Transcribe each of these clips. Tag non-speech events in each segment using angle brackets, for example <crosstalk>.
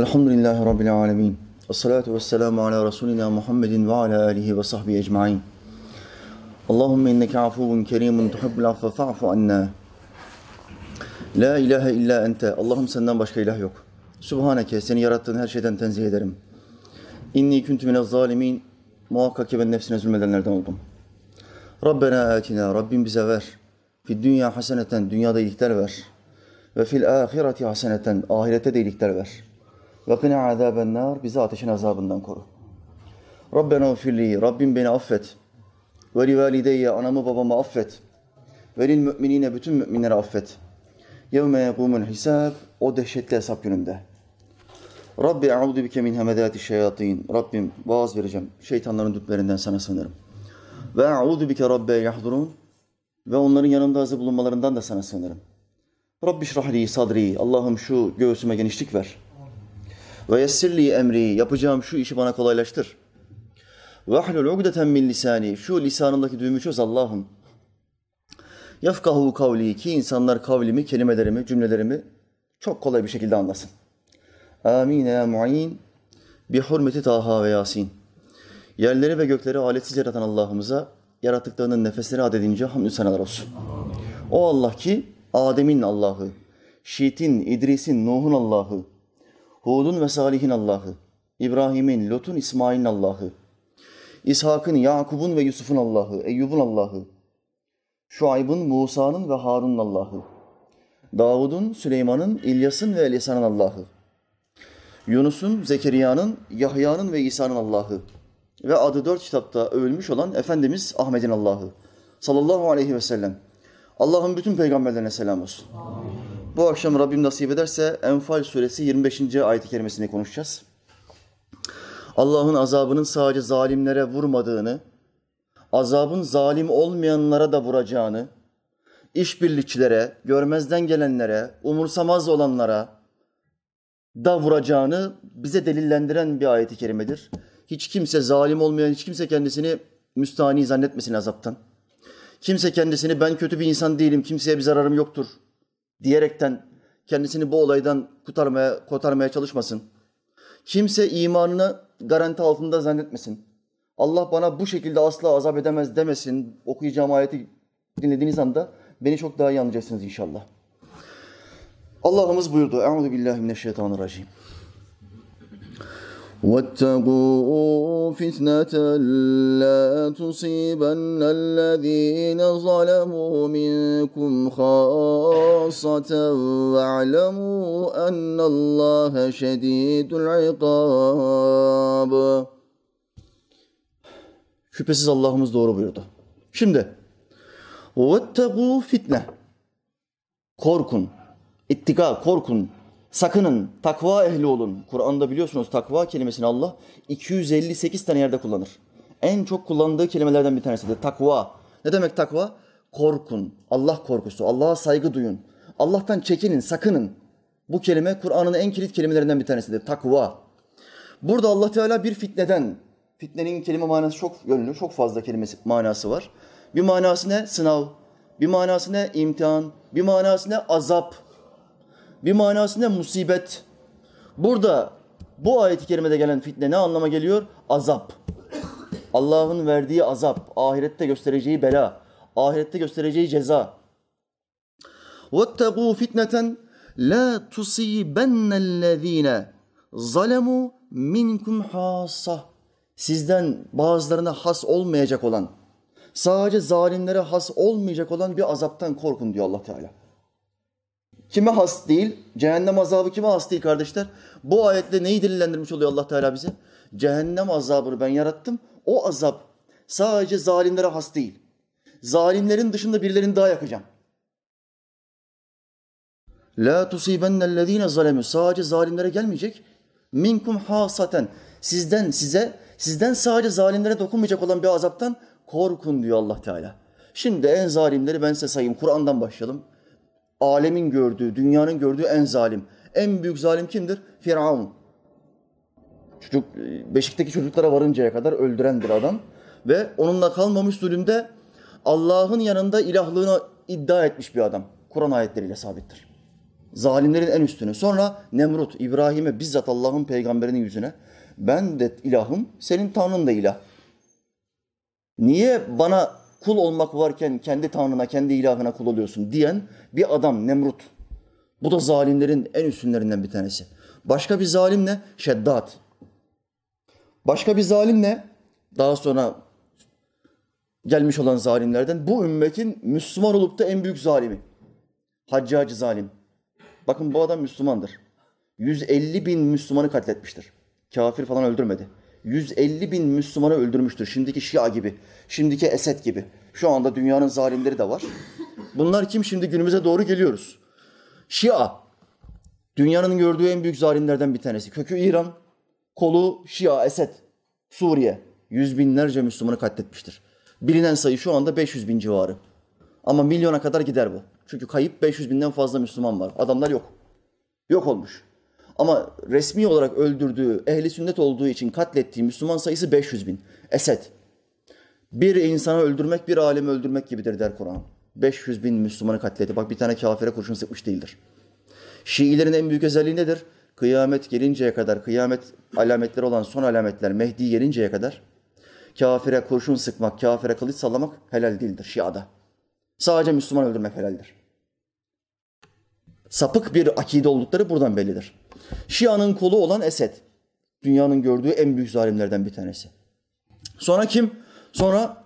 Elhamdülillahi Rabbil alemin. Esselatu vesselamu ala Resulina Muhammedin ve ala alihi ve sahbihi ecma'in. Allahümme inneke afuvun kerimun tuhibbul affe fa'fu anna. La ilahe illa ente. Allah'ım senden başka ilah yok. Subhaneke seni yarattığın her şeyden tenzih ederim. İnni kuntu minez zalimin. Muhakkak ki ben nefsine zulmedenlerden oldum. Rabbena atina. Rabbim bize ver. Fi dünya haseneten. Dünyada iyilikler ver. Ve fil ahireti haseneten. Ahirette de iyilikler ver. Ve kına azaben nar. Bizi ateşin azabından koru. Rabbena ufirli. Rabbim beni affet. Ve li valideyye. Anamı babamı affet. Ve lil müminine. Bütün müminleri affet. Yevme yekumul hisab. O dehşetli hesap gününde. Rabbi e'udu bike min hemedati şeyatin. Rabbim vaaz vereceğim. Şeytanların dütlerinden sana sığınırım. Ve e'udu bike rabbe yahdurun. Ve onların yanında hazır bulunmalarından da sana sığınırım. Rabbi şrahli sadri. Allah'ım şu göğsüme genişlik ver. Ve yessirli emri. Yapacağım şu işi bana kolaylaştır. Ve ahlul ugdeten min lisani. Şu lisanımdaki düğümü çöz Allah'ım. Yafkahu kavli ki insanlar kavlimi, kelimelerimi, cümlelerimi çok kolay bir şekilde anlasın. Amin ya mu'in bi hurmeti Taha ve Yasin. Yerleri ve gökleri aletsiz yaratan Allah'ımıza yarattıklarının nefesleri adedince hamdü senalar olsun. O Allah ki Adem'in Allah'ı, Şit'in, İdris'in, Nuh'un Allah'ı, Hud'un ve Salih'in Allah'ı, İbrahim'in, Lut'un, İsmail'in Allah'ı, İshak'ın, Yakub'un ve Yusuf'un Allah'ı, Eyyub'un Allah'ı, Şuayb'ın, Musa'nın ve Harun'un Allah'ı, Davud'un, Süleyman'ın, İlyas'ın ve Elisa'nın Allah'ı, Yunus'un, Zekeriya'nın, Yahya'nın ve İsa'nın Allah'ı ve adı dört kitapta övülmüş olan Efendimiz Ahmet'in Allah'ı sallallahu aleyhi ve sellem. Allah'ın bütün peygamberlerine selam olsun. Amin. Bu akşam Rabbim nasip ederse Enfal suresi 25. ayet-i kerimesini konuşacağız. Allah'ın azabının sadece zalimlere vurmadığını, azabın zalim olmayanlara da vuracağını, işbirlikçilere, görmezden gelenlere, umursamaz olanlara da vuracağını bize delillendiren bir ayet-i kerimedir. Hiç kimse zalim olmayan, hiç kimse kendisini müstahni zannetmesin azaptan. Kimse kendisini ben kötü bir insan değilim, kimseye bir zararım yoktur diyerekten kendisini bu olaydan kurtarmaya, kurtarmaya çalışmasın. Kimse imanını garanti altında zannetmesin. Allah bana bu şekilde asla azap edemez demesin. Okuyacağım ayeti dinlediğiniz anda beni çok daha iyi anlayacaksınız inşallah. Allah'ımız buyurdu. Euzu billahi mineşşeytanirracim. واتقوا فتنة لا تصيبن الذين ظلموا منكم خاصة واعلموا أن الله شديد العقاب Şüphesiz Allah'ımız doğru buyurdu. Şimdi وَاتَّقُوا fitne. Korkun, ittika, korkun, sakının, takva ehli olun. Kur'an'da biliyorsunuz takva kelimesini Allah 258 tane yerde kullanır. En çok kullandığı kelimelerden bir tanesidir. Takva. Ne demek takva? Korkun, Allah korkusu, Allah'a saygı duyun. Allah'tan çekinin, sakının. Bu kelime Kur'an'ın en kilit kelimelerinden bir tanesidir. Takva. Burada Allah Teala bir fitneden, fitnenin kelime manası çok yönlü, çok fazla kelimesi manası var. Bir manası ne? Sınav. Bir manası ne? İmtihan. Bir manası ne? Azap Bir manası ne? Musibet. Burada bu ayet-i kerimede gelen fitne ne anlama geliyor? Azap. Allah'ın verdiği azap, ahirette göstereceği bela, ahirette göstereceği ceza. وَاتَّقُوا فِتْنَةً لَا تُصِيبَنَّ الَّذ۪ينَ ظَلَمُوا مِنْكُمْ حَاسَّةً Sizden bazılarına has olmayacak olan, sadece zalimlere has olmayacak olan bir azaptan korkun diyor Allah Teala. Kime has değil? Cehennem azabı kime has değil kardeşler? Bu ayetle neyi delillendirmiş oluyor Allah Teala bize? Cehennem azabını ben yarattım. O azap sadece zalimlere has değil. Zalimlerin dışında birilerini daha yakacağım. La tusibennellezine zalemu. Sadece zalimlere gelmeyecek. Minkum hasaten. Sizden size, sizden sadece zalimlere dokunmayacak olan bir azaptan korkun diyor Allah Teala. Şimdi en zalimleri ben size sayayım. Kur'an'dan başlayalım alemin gördüğü, dünyanın gördüğü en zalim. En büyük zalim kimdir? Firavun. Çocuk, beşikteki çocuklara varıncaya kadar öldürendir adam. Ve onunla kalmamış zulümde Allah'ın yanında ilahlığını iddia etmiş bir adam. Kur'an ayetleriyle sabittir. Zalimlerin en üstünü. Sonra Nemrut, İbrahim'e bizzat Allah'ın peygamberinin yüzüne ben de ilahım, senin tanrın da ilah. Niye bana kul olmak varken kendi tanrına, kendi ilahına kul oluyorsun diyen bir adam Nemrut. Bu da zalimlerin en üstünlerinden bir tanesi. Başka bir zalim ne? Şeddat. Başka bir zalim ne? Daha sonra gelmiş olan zalimlerden bu ümmetin Müslüman olup da en büyük zalimi. Haccacı zalim. Bakın bu adam Müslümandır. 150 bin Müslümanı katletmiştir. Kafir falan öldürmedi. 150 bin Müslümanı öldürmüştür. Şimdiki Şia gibi, şimdiki Esed gibi. Şu anda dünyanın zalimleri de var. Bunlar kim? Şimdi günümüze doğru geliyoruz. Şia, dünyanın gördüğü en büyük zalimlerden bir tanesi. Kökü İran, kolu Şia, Esed, Suriye. Yüz binlerce Müslümanı katletmiştir. Bilinen sayı şu anda 500 bin civarı. Ama milyona kadar gider bu. Çünkü kayıp 500 binden fazla Müslüman var. Adamlar yok. Yok olmuş. Ama resmi olarak öldürdüğü, ehli sünnet olduğu için katlettiği Müslüman sayısı 500 bin. Esed. Bir insanı öldürmek bir alemi öldürmek gibidir der Kur'an. 500 bin Müslümanı katletti. Bak bir tane kafire kurşun sıkmış değildir. Şiilerin en büyük özelliği nedir? Kıyamet gelinceye kadar, kıyamet alametleri olan son alametler Mehdi gelinceye kadar kafire kurşun sıkmak, kafire kılıç sallamak helal değildir Şia'da. Sadece Müslüman öldürmek helaldir. Sapık bir akide oldukları buradan bellidir. Şia'nın kolu olan Esed. Dünyanın gördüğü en büyük zalimlerden bir tanesi. Sonra kim? Sonra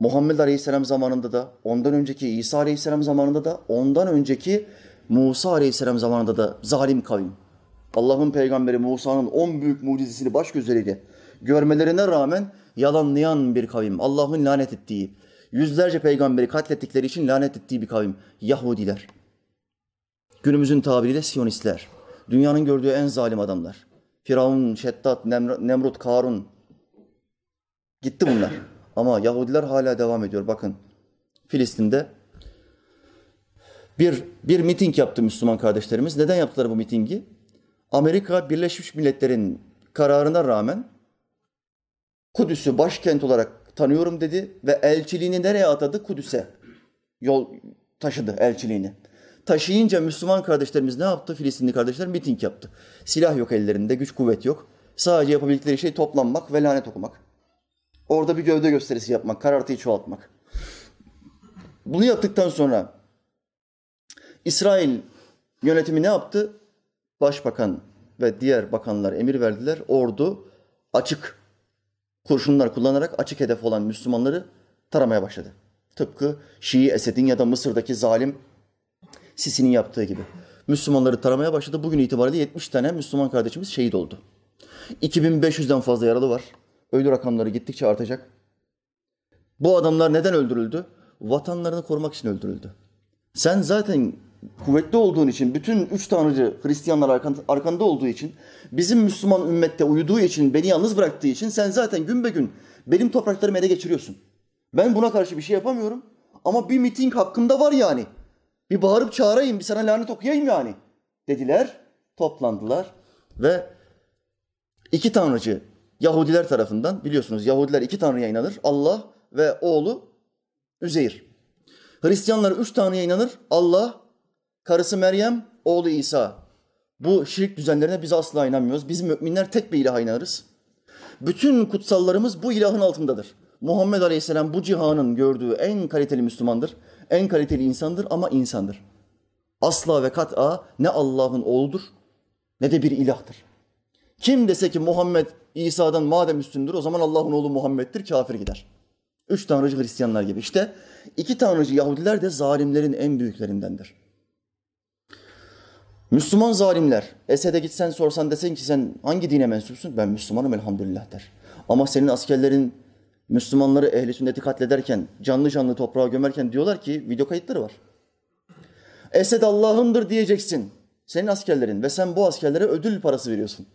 Muhammed Aleyhisselam zamanında da, ondan önceki İsa Aleyhisselam zamanında da, ondan önceki Musa Aleyhisselam zamanında da zalim kavim. Allah'ın peygamberi Musa'nın on büyük mucizesini baş gözleriyle görmelerine rağmen yalanlayan bir kavim. Allah'ın lanet ettiği, yüzlerce peygamberi katlettikleri için lanet ettiği bir kavim. Yahudiler. Günümüzün tabiriyle Siyonistler. Dünyanın gördüğü en zalim adamlar. Firavun, Şeddat, Nemrut, Karun. Gitti bunlar. Ama Yahudiler hala devam ediyor. Bakın Filistin'de bir, bir miting yaptı Müslüman kardeşlerimiz. Neden yaptılar bu mitingi? Amerika Birleşmiş Milletler'in kararına rağmen Kudüs'ü başkent olarak tanıyorum dedi ve elçiliğini nereye atadı? Kudüs'e yol taşıdı elçiliğini. Taşıyınca Müslüman kardeşlerimiz ne yaptı? Filistinli kardeşler miting yaptı. Silah yok ellerinde, güç kuvvet yok. Sadece yapabildikleri şey toplanmak ve lanet okumak. Orada bir gövde gösterisi yapmak, karartıyı çoğaltmak. Bunu yaptıktan sonra İsrail yönetimi ne yaptı? Başbakan ve diğer bakanlar emir verdiler. Ordu açık kurşunlar kullanarak açık hedef olan Müslümanları taramaya başladı. Tıpkı Şii Esed'in ya da Mısır'daki zalim Sisi'nin yaptığı gibi. Müslümanları taramaya başladı. Bugün itibariyle 70 tane Müslüman kardeşimiz şehit oldu. 2500'den fazla yaralı var. Ölü rakamları gittikçe artacak. Bu adamlar neden öldürüldü? Vatanlarını korumak için öldürüldü. Sen zaten kuvvetli olduğun için, bütün üç tanrıcı Hristiyanlar arkanda olduğu için, bizim Müslüman ümmette uyuduğu için, beni yalnız bıraktığı için sen zaten gün be gün benim topraklarımı ele geçiriyorsun. Ben buna karşı bir şey yapamıyorum ama bir miting hakkında var yani. Bir bağırıp çağırayım, bir sana lanet okuyayım yani dediler, toplandılar ve iki tanrıcı Yahudiler tarafından biliyorsunuz Yahudiler iki tanrıya inanır. Allah ve oğlu Üzeyir. Hristiyanlar üç tanrıya inanır. Allah, karısı Meryem, oğlu İsa. Bu şirk düzenlerine biz asla inanmıyoruz. Biz müminler tek bir ilaha inanırız. Bütün kutsallarımız bu ilahın altındadır. Muhammed Aleyhisselam bu cihanın gördüğü en kaliteli Müslümandır. En kaliteli insandır ama insandır. Asla ve kat'a ne Allah'ın oğludur ne de bir ilahtır. Kim dese ki Muhammed İsa'dan madem üstündür o zaman Allah'ın oğlu Muhammed'dir kafir gider. Üç tanrıcı Hristiyanlar gibi. İşte iki tanrıcı Yahudiler de zalimlerin en büyüklerindendir. Müslüman zalimler, Esed'e gitsen sorsan desen ki sen hangi dine mensupsun? Ben Müslümanım elhamdülillah der. Ama senin askerlerin Müslümanları ehli sünneti katlederken, canlı canlı toprağa gömerken diyorlar ki video kayıtları var. Esed Allah'ındır diyeceksin. Senin askerlerin ve sen bu askerlere ödül parası veriyorsun.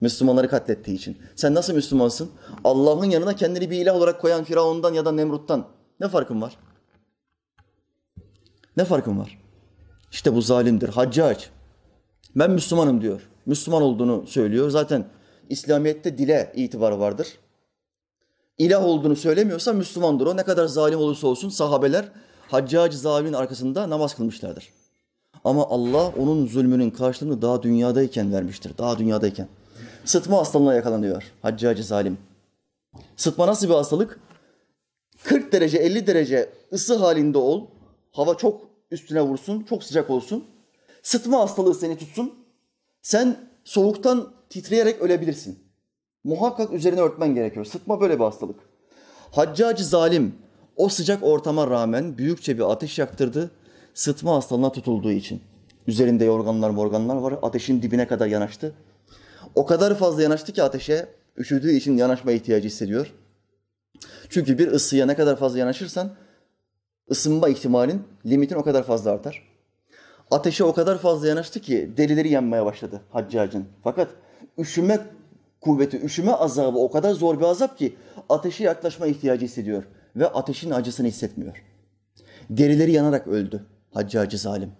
Müslümanları katlettiği için. Sen nasıl Müslümansın? Allah'ın yanına kendini bir ilah olarak koyan Firavundan ya da Nemrut'tan ne farkın var? Ne farkın var? İşte bu zalimdir. Haccac. Ben Müslümanım diyor. Müslüman olduğunu söylüyor. Zaten İslamiyet'te dile itibarı vardır. İlah olduğunu söylemiyorsa Müslümandır. O ne kadar zalim olursa olsun sahabeler Haccac zalimin arkasında namaz kılmışlardır. Ama Allah onun zulmünün karşılığını daha dünyadayken vermiştir. Daha dünyadayken. Sıtma hastalığına yakalanıyor Haccacı zalim. Sıtma nasıl bir hastalık? 40 derece 50 derece ısı halinde ol. Hava çok üstüne vursun, çok sıcak olsun. Sıtma hastalığı seni tutsun. Sen soğuktan titreyerek ölebilirsin. Muhakkak üzerine örtmen gerekiyor. Sıtma böyle bir hastalık. Haccacı zalim o sıcak ortama rağmen büyükçe bir ateş yaktırdı. Sıtma hastalığına tutulduğu için. Üzerinde yorganlar morganlar var. Ateşin dibine kadar yanaştı. O kadar fazla yanaştı ki ateşe üşüdüğü için yanaşma ihtiyacı hissediyor. Çünkü bir ısıya ne kadar fazla yanaşırsan ısınma ihtimalin, limitin o kadar fazla artar. Ateşe o kadar fazla yanaştı ki derileri yanmaya başladı haccacın. Fakat üşüme kuvveti, üşüme azabı o kadar zor bir azap ki ateşe yaklaşma ihtiyacı hissediyor ve ateşin acısını hissetmiyor. Derileri yanarak öldü haccacı zalim.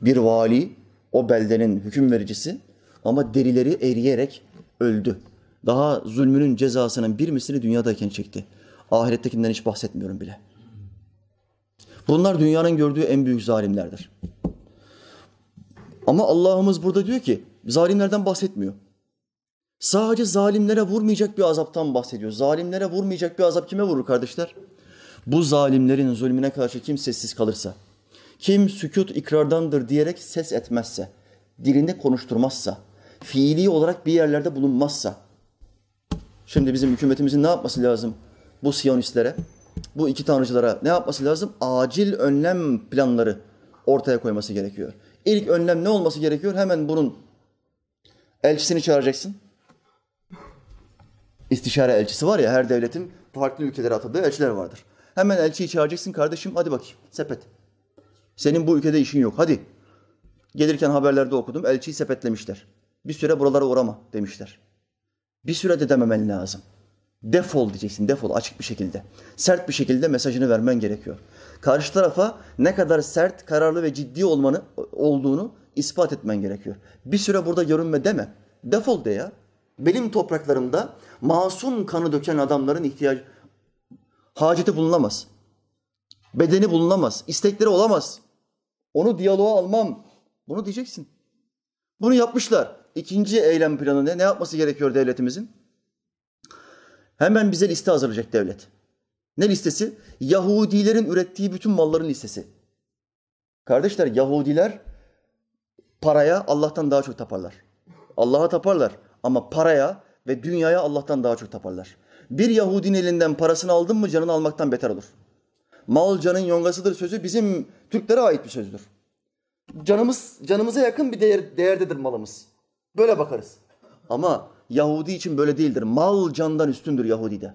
Bir vali, o beldenin hüküm vericisi ama derileri eriyerek öldü. Daha zulmünün cezasının bir mislini dünyadayken çekti. Ahirettekinden hiç bahsetmiyorum bile. Bunlar dünyanın gördüğü en büyük zalimlerdir. Ama Allah'ımız burada diyor ki zalimlerden bahsetmiyor. Sadece zalimlere vurmayacak bir azaptan bahsediyor. Zalimlere vurmayacak bir azap kime vurur kardeşler? Bu zalimlerin zulmüne karşı kim sessiz kalırsa, kim sükut ikrardandır diyerek ses etmezse, dilinde konuşturmazsa, fiili olarak bir yerlerde bulunmazsa, şimdi bizim hükümetimizin ne yapması lazım bu siyonistlere, bu iki tanrıcılara ne yapması lazım? Acil önlem planları ortaya koyması gerekiyor. İlk önlem ne olması gerekiyor? Hemen bunun elçisini çağıracaksın. İstişare elçisi var ya her devletin farklı ülkelere atadığı elçiler vardır. Hemen elçiyi çağıracaksın kardeşim hadi bakayım sepet. Senin bu ülkede işin yok hadi. Gelirken haberlerde okudum elçiyi sepetlemişler. Bir süre buralara uğrama demişler. Bir süre de dememen lazım. Defol diyeceksin, defol açık bir şekilde. Sert bir şekilde mesajını vermen gerekiyor. Karşı tarafa ne kadar sert, kararlı ve ciddi olmanı olduğunu ispat etmen gerekiyor. Bir süre burada görünme deme. Defol de ya. Benim topraklarımda masum kanı döken adamların ihtiyacı, haceti bulunamaz. Bedeni bulunamaz, istekleri olamaz. Onu diyaloğa almam. Bunu diyeceksin. Bunu yapmışlar. İkinci eylem planı ne? Ne yapması gerekiyor devletimizin? Hemen bize liste hazırlayacak devlet. Ne listesi? Yahudilerin ürettiği bütün malların listesi. Kardeşler Yahudiler paraya Allah'tan daha çok taparlar. Allah'a taparlar ama paraya ve dünyaya Allah'tan daha çok taparlar. Bir Yahudinin elinden parasını aldın mı canını almaktan beter olur. Mal canın yongasıdır sözü bizim Türklere ait bir sözdür. Canımız canımıza yakın bir değer, değerdedir malımız. Böyle bakarız. Ama Yahudi için böyle değildir. Mal candan üstündür Yahudi'de.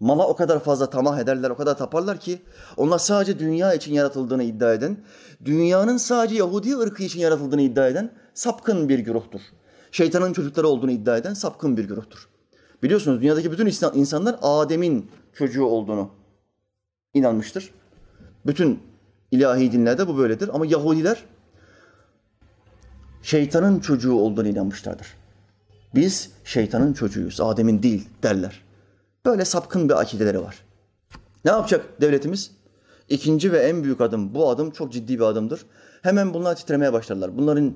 Mala o kadar fazla tamah ederler, o kadar taparlar ki onlar sadece dünya için yaratıldığını iddia eden, dünyanın sadece Yahudi ırkı için yaratıldığını iddia eden sapkın bir güruhtur. Şeytanın çocukları olduğunu iddia eden sapkın bir güruhtur. Biliyorsunuz dünyadaki bütün insanlar Adem'in çocuğu olduğunu inanmıştır. Bütün ilahi dinlerde bu böyledir ama Yahudiler şeytanın çocuğu olduğunu inanmışlardır. Biz şeytanın çocuğuyuz, Adem'in değil derler. Böyle sapkın bir akideleri var. Ne yapacak devletimiz? İkinci ve en büyük adım, bu adım çok ciddi bir adımdır. Hemen bunlar titremeye başlarlar. Bunların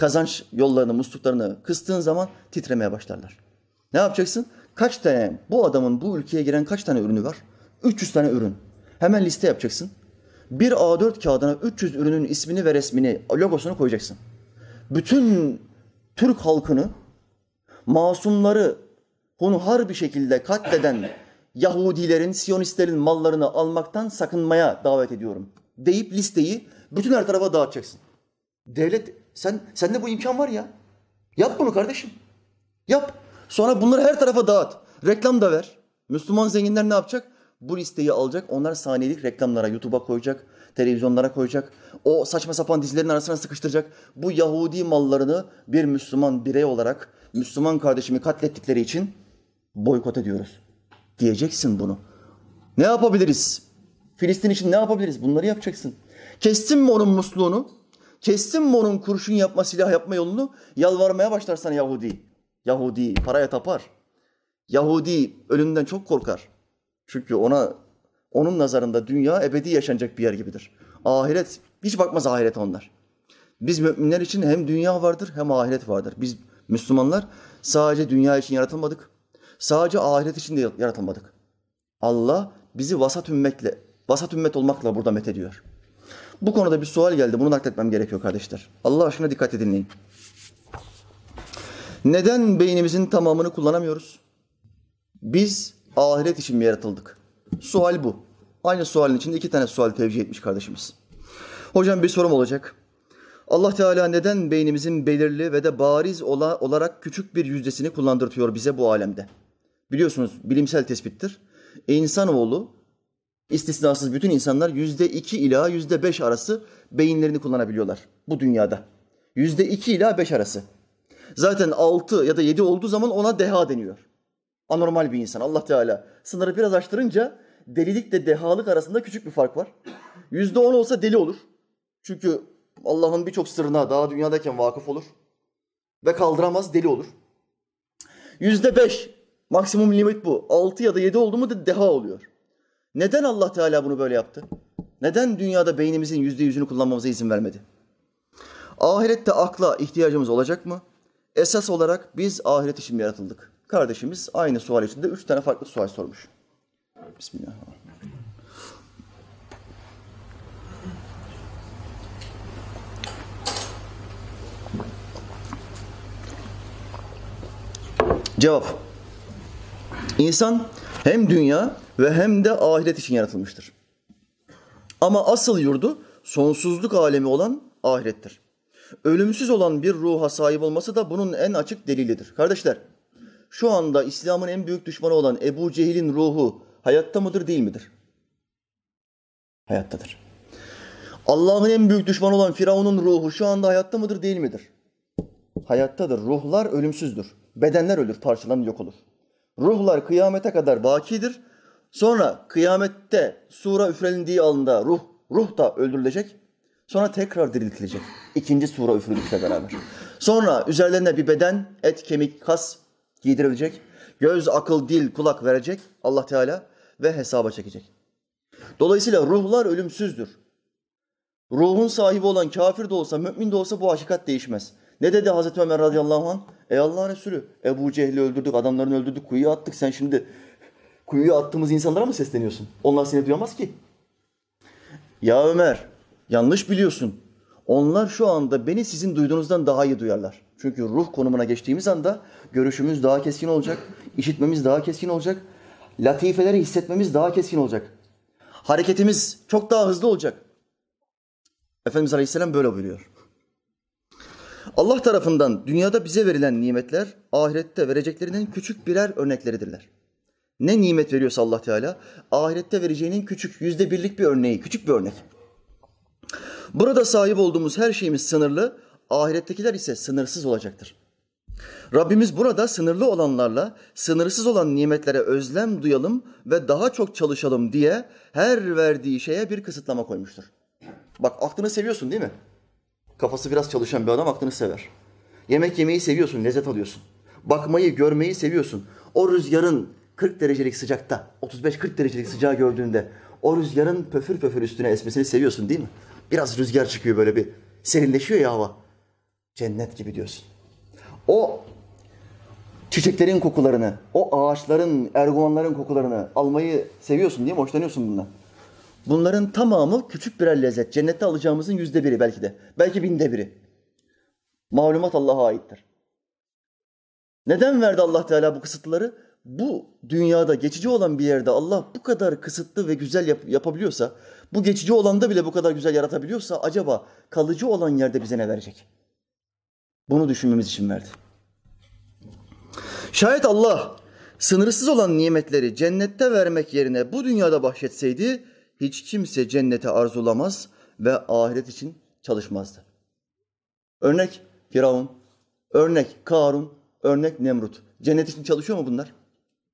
kazanç yollarını, musluklarını kıstığın zaman titremeye başlarlar. Ne yapacaksın? Kaç tane, bu adamın bu ülkeye giren kaç tane ürünü var? 300 tane ürün. Hemen liste yapacaksın. Bir A4 kağıdına 300 ürünün ismini ve resmini, logosunu koyacaksın. Bütün Türk halkını, masumları hunhar bir şekilde katleden Yahudilerin, Siyonistlerin mallarını almaktan sakınmaya davet ediyorum. Deyip listeyi bütün her tarafa dağıtacaksın. Devlet, sen sende bu imkan var ya. Yap bunu kardeşim. Yap. Sonra bunları her tarafa dağıt. Reklam da ver. Müslüman zenginler ne yapacak? Bu listeyi alacak. Onlar saniyelik reklamlara, YouTube'a koyacak. Televizyonlara koyacak. O saçma sapan dizilerin arasına sıkıştıracak. Bu Yahudi mallarını bir Müslüman birey olarak Müslüman kardeşimi katlettikleri için boykot ediyoruz. Diyeceksin bunu. Ne yapabiliriz? Filistin için ne yapabiliriz? Bunları yapacaksın. Kestin mi onun musluğunu? Kestin mi onun kurşun yapma, silah yapma yolunu? Yalvarmaya başlarsan Yahudi. Yahudi paraya tapar. Yahudi ölümden çok korkar. Çünkü ona onun nazarında dünya ebedi yaşanacak bir yer gibidir. Ahiret Hiç bakmaz ahirete onlar. Biz müminler için hem dünya vardır hem ahiret vardır. Biz Müslümanlar sadece dünya için yaratılmadık. Sadece ahiret için de yaratılmadık. Allah bizi vasat ümmetle, vasat ümmet olmakla burada met ediyor. Bu konuda bir sual geldi. Bunu nakletmem gerekiyor kardeşler. Allah aşkına dikkat dinleyin. Neden beynimizin tamamını kullanamıyoruz? Biz ahiret için mi yaratıldık? Sual bu. Aynı sualin içinde iki tane sual tevcih etmiş kardeşimiz. Hocam bir sorum olacak. Allah Teala neden beynimizin belirli ve de bariz ola, olarak küçük bir yüzdesini kullandırtıyor bize bu alemde? Biliyorsunuz bilimsel tespittir. İnsanoğlu istisnasız bütün insanlar yüzde iki ila yüzde beş arası beyinlerini kullanabiliyorlar bu dünyada. Yüzde iki ila beş arası. Zaten altı ya da yedi olduğu zaman ona deha deniyor. Anormal bir insan Allah Teala. Sınırı biraz açtırınca delilikle dehalık arasında küçük bir fark var. Yüzde on olsa deli olur. Çünkü Allah'ın birçok sırrına daha dünyadayken vakıf olur. Ve kaldıramaz deli olur. Yüzde beş maksimum limit bu. Altı ya da yedi oldu mu da deha oluyor. Neden Allah Teala bunu böyle yaptı? Neden dünyada beynimizin yüzde yüzünü kullanmamıza izin vermedi? Ahirette akla ihtiyacımız olacak mı? Esas olarak biz ahiret için yaratıldık. Kardeşimiz aynı sual içinde üç tane farklı sual sormuş. Bismillahirrahmanirrahim. Cevap. İnsan hem dünya ve hem de ahiret için yaratılmıştır. Ama asıl yurdu sonsuzluk alemi olan ahirettir. Ölümsüz olan bir ruha sahip olması da bunun en açık delilidir. Kardeşler, şu anda İslam'ın en büyük düşmanı olan Ebu Cehil'in ruhu hayatta mıdır değil midir? Hayattadır. Allah'ın en büyük düşmanı olan Firavun'un ruhu şu anda hayatta mıdır değil midir? Hayattadır. Ruhlar ölümsüzdür. Bedenler ölür, parçalanır, yok olur. Ruhlar kıyamete kadar bakidir. Sonra kıyamette sura üfrelindiği anda ruh, ruh da öldürülecek. Sonra tekrar diriltilecek. İkinci sura üfürüldükle beraber. Sonra üzerlerine bir beden, et, kemik, kas giydirilecek. Göz, akıl, dil, kulak verecek Allah Teala ve hesaba çekecek. Dolayısıyla ruhlar ölümsüzdür. Ruhun sahibi olan kafir de olsa, mümin de olsa bu hakikat değişmez. Ne dedi Hazreti Ömer radıyallahu anh? Ey Allah'ın Resulü, Ebu Cehil'i öldürdük, adamlarını öldürdük, kuyuya attık. Sen şimdi kuyuya attığımız insanlara mı sesleniyorsun? Onlar seni duyamaz ki. Ya Ömer, yanlış biliyorsun. Onlar şu anda beni sizin duyduğunuzdan daha iyi duyarlar. Çünkü ruh konumuna geçtiğimiz anda görüşümüz daha keskin olacak, işitmemiz daha keskin olacak, latifeleri hissetmemiz daha keskin olacak. Hareketimiz çok daha hızlı olacak. Efendimiz Aleyhisselam böyle buyuruyor. Allah tarafından dünyada bize verilen nimetler ahirette vereceklerinin küçük birer örnekleridirler. Ne nimet veriyorsa Allah Teala ahirette vereceğinin küçük yüzde birlik bir örneği, küçük bir örnek. Burada sahip olduğumuz her şeyimiz sınırlı, ahirettekiler ise sınırsız olacaktır. Rabbimiz burada sınırlı olanlarla sınırsız olan nimetlere özlem duyalım ve daha çok çalışalım diye her verdiği şeye bir kısıtlama koymuştur. Bak aklını seviyorsun değil mi? Kafası biraz çalışan bir adam aklını sever. Yemek yemeyi seviyorsun, lezzet alıyorsun. Bakmayı, görmeyi seviyorsun. O rüzgarın 40 derecelik sıcakta, 35-40 derecelik sıcağı gördüğünde o rüzgarın pöfür pöfür üstüne esmesini seviyorsun değil mi? Biraz rüzgar çıkıyor böyle bir serinleşiyor ya hava. Cennet gibi diyorsun. O çiçeklerin kokularını, o ağaçların, erguvanların kokularını almayı seviyorsun değil mi? Hoşlanıyorsun bundan. Bunların tamamı küçük birer lezzet. Cennette alacağımızın yüzde biri belki de. Belki binde biri. Malumat Allah'a aittir. Neden verdi Allah Teala bu kısıtları? Bu dünyada geçici olan bir yerde Allah bu kadar kısıtlı ve güzel yap- yapabiliyorsa, bu geçici olanda bile bu kadar güzel yaratabiliyorsa acaba kalıcı olan yerde bize ne verecek? Bunu düşünmemiz için verdi. Şayet Allah sınırsız olan nimetleri cennette vermek yerine bu dünyada bahşetseydi hiç kimse cennete arzulamaz ve ahiret için çalışmazdı. Örnek Firavun, örnek Karun, örnek Nemrut. Cennet için çalışıyor mu bunlar?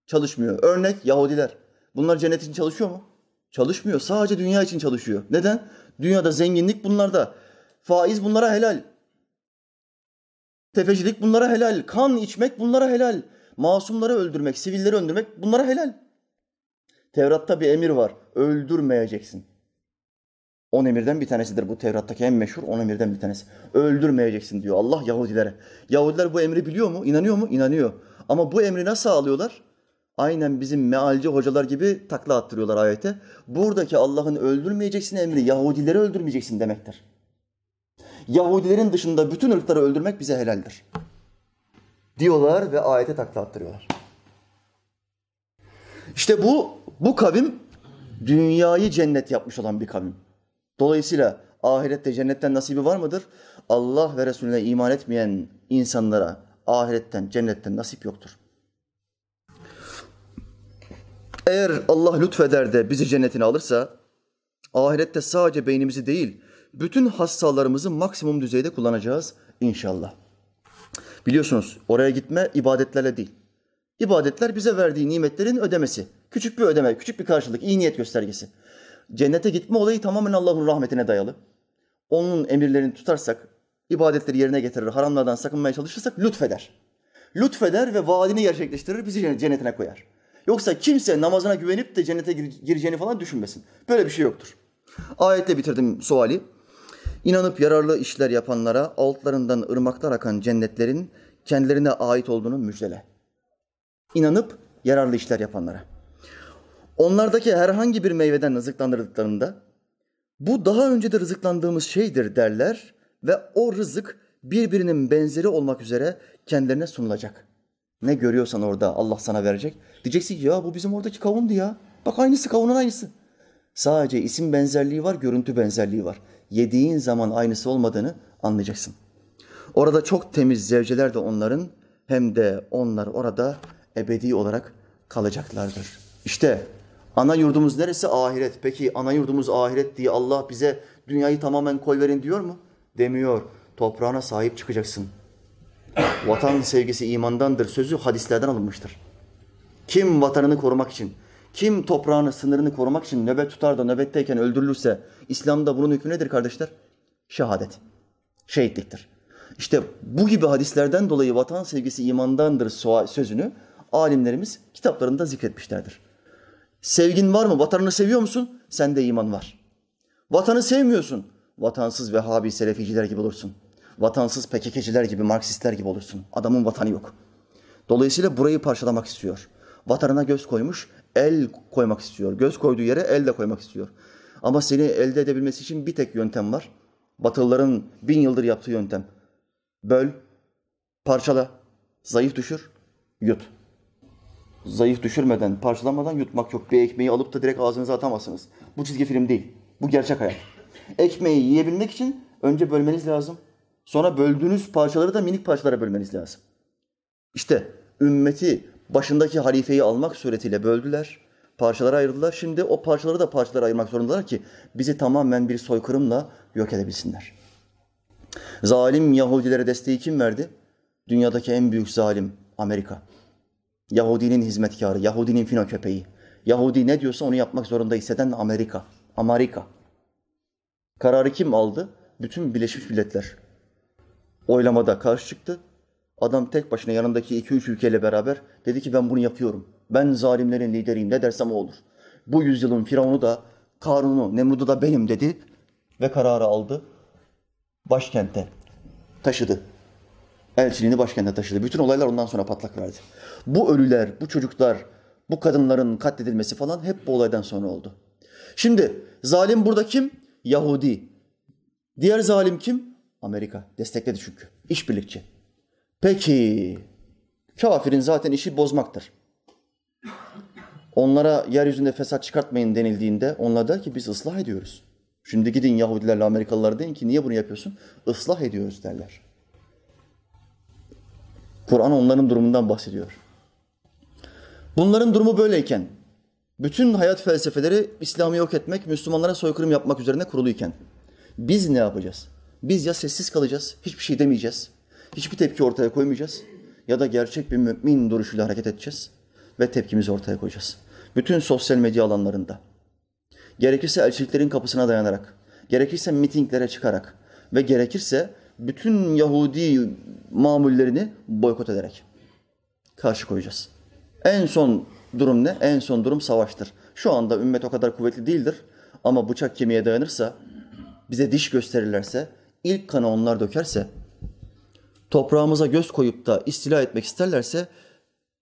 Çalışmıyor. Örnek Yahudiler. Bunlar cennet için çalışıyor mu? Çalışmıyor. Sadece dünya için çalışıyor. Neden? Dünyada zenginlik bunlarda. Faiz bunlara helal. Tefecilik bunlara helal. Kan içmek bunlara helal. Masumları öldürmek, sivilleri öldürmek bunlara helal. Tevrat'ta bir emir var. Öldürmeyeceksin. On emirden bir tanesidir bu Tevrat'taki en meşhur on emirden bir tanesi. Öldürmeyeceksin diyor Allah Yahudilere. Yahudiler bu emri biliyor mu? İnanıyor mu? İnanıyor. Ama bu emri nasıl alıyorlar? Aynen bizim mealci hocalar gibi takla attırıyorlar ayete. Buradaki Allah'ın öldürmeyeceksin emri Yahudileri öldürmeyeceksin demektir. Yahudilerin dışında bütün ırkları öldürmek bize helaldir. Diyorlar ve ayete takla attırıyorlar. İşte bu bu kavim dünyayı cennet yapmış olan bir kavim. Dolayısıyla ahirette cennetten nasibi var mıdır? Allah ve Resulüne iman etmeyen insanlara ahiretten, cennetten nasip yoktur. Eğer Allah lütfeder de bizi cennetine alırsa, ahirette sadece beynimizi değil, bütün hassalarımızı maksimum düzeyde kullanacağız inşallah. Biliyorsunuz oraya gitme ibadetlerle değil. İbadetler bize verdiği nimetlerin ödemesi. Küçük bir ödeme, küçük bir karşılık, iyi niyet göstergesi. Cennete gitme olayı tamamen Allah'ın rahmetine dayalı. Onun emirlerini tutarsak, ibadetleri yerine getirir, haramlardan sakınmaya çalışırsak lütfeder. Lütfeder ve vaadini gerçekleştirir, bizi cennetine koyar. Yoksa kimse namazına güvenip de cennete gireceğini falan düşünmesin. Böyle bir şey yoktur. Ayetle bitirdim suali. İnanıp yararlı işler yapanlara altlarından ırmaklar akan cennetlerin kendilerine ait olduğunu müjdele. İnanıp yararlı işler yapanlara. Onlardaki herhangi bir meyveden rızıklandırdıklarında bu daha önce de rızıklandığımız şeydir derler ve o rızık birbirinin benzeri olmak üzere kendilerine sunulacak. Ne görüyorsan orada Allah sana verecek. Diyeceksin ya bu bizim oradaki kavundu ya. Bak aynısı kavunun aynısı. Sadece isim benzerliği var, görüntü benzerliği var. Yediğin zaman aynısı olmadığını anlayacaksın. Orada çok temiz zevceler de onların hem de onlar orada ebedi olarak kalacaklardır. İşte ana yurdumuz neresi? Ahiret. Peki ana yurdumuz ahiret diye Allah bize dünyayı tamamen koy verin diyor mu? Demiyor. Toprağına sahip çıkacaksın. Vatan sevgisi imandandır sözü hadislerden alınmıştır. Kim vatanını korumak için, kim toprağını, sınırını korumak için nöbet tutar da nöbetteyken öldürülürse İslam'da bunun hükmü nedir kardeşler? Şehadet, şehitliktir. İşte bu gibi hadislerden dolayı vatan sevgisi imandandır sözünü alimlerimiz kitaplarında zikretmişlerdir. Sevgin var mı? Vatanını seviyor musun? Sende iman var. Vatanı sevmiyorsun. Vatansız Vehhabi Seleficiler gibi olursun. Vatansız PKK'ciler gibi, Marksistler gibi olursun. Adamın vatanı yok. Dolayısıyla burayı parçalamak istiyor. Vatanına göz koymuş, el koymak istiyor. Göz koyduğu yere el de koymak istiyor. Ama seni elde edebilmesi için bir tek yöntem var. Batılıların bin yıldır yaptığı yöntem. Böl, parçala, zayıf düşür, yut. Zayıf düşürmeden, parçalamadan yutmak yok. Bir ekmeği alıp da direkt ağzınıza atamazsınız. Bu çizgi film değil. Bu gerçek hayat. Ekmeği yiyebilmek için önce bölmeniz lazım. Sonra böldüğünüz parçaları da minik parçalara bölmeniz lazım. İşte ümmeti başındaki halifeyi almak suretiyle böldüler. Parçalara ayırdılar. Şimdi o parçaları da parçalara ayırmak zorundalar ki bizi tamamen bir soykırımla yok edebilsinler. Zalim Yahudilere desteği kim verdi? Dünyadaki en büyük zalim Amerika. Yahudinin hizmetkarı, Yahudinin fino köpeği. Yahudi ne diyorsa onu yapmak zorunda hisseden Amerika. Amerika. Kararı kim aldı? Bütün Birleşmiş Milletler. Oylamada karşı çıktı. Adam tek başına yanındaki iki üç ülkeyle beraber dedi ki ben bunu yapıyorum. Ben zalimlerin lideriyim ne dersem o olur. Bu yüzyılın firavunu da Karun'u, Nemrud'u da benim dedi ve kararı aldı. Başkente taşıdı. Elçiliğini başkente taşıdı. Bütün olaylar ondan sonra patlak verdi. Bu ölüler, bu çocuklar, bu kadınların katledilmesi falan hep bu olaydan sonra oldu. Şimdi zalim burada kim? Yahudi. Diğer zalim kim? Amerika. Destekledi çünkü. İşbirlikçi. Peki, kafirin zaten işi bozmaktır. Onlara yeryüzünde fesat çıkartmayın denildiğinde onlar der ki biz ıslah ediyoruz. Şimdi gidin Yahudilerle Amerikalılara deyin ki niye bunu yapıyorsun? Islah ediyoruz derler. Kur'an onların durumundan bahsediyor. Bunların durumu böyleyken, bütün hayat felsefeleri İslam'ı yok etmek, Müslümanlara soykırım yapmak üzerine kuruluyken biz ne yapacağız? Biz ya sessiz kalacağız, hiçbir şey demeyeceğiz, hiçbir tepki ortaya koymayacağız ya da gerçek bir mümin duruşuyla hareket edeceğiz ve tepkimizi ortaya koyacağız. Bütün sosyal medya alanlarında. Gerekirse elçiliklerin kapısına dayanarak, gerekirse mitinglere çıkarak ve gerekirse bütün Yahudi mamullerini boykot ederek karşı koyacağız. En son durum ne? En son durum savaştır. Şu anda ümmet o kadar kuvvetli değildir ama bıçak kemiğe dayanırsa bize diş gösterirlerse, ilk kanı onlar dökerse, toprağımıza göz koyup da istila etmek isterlerse,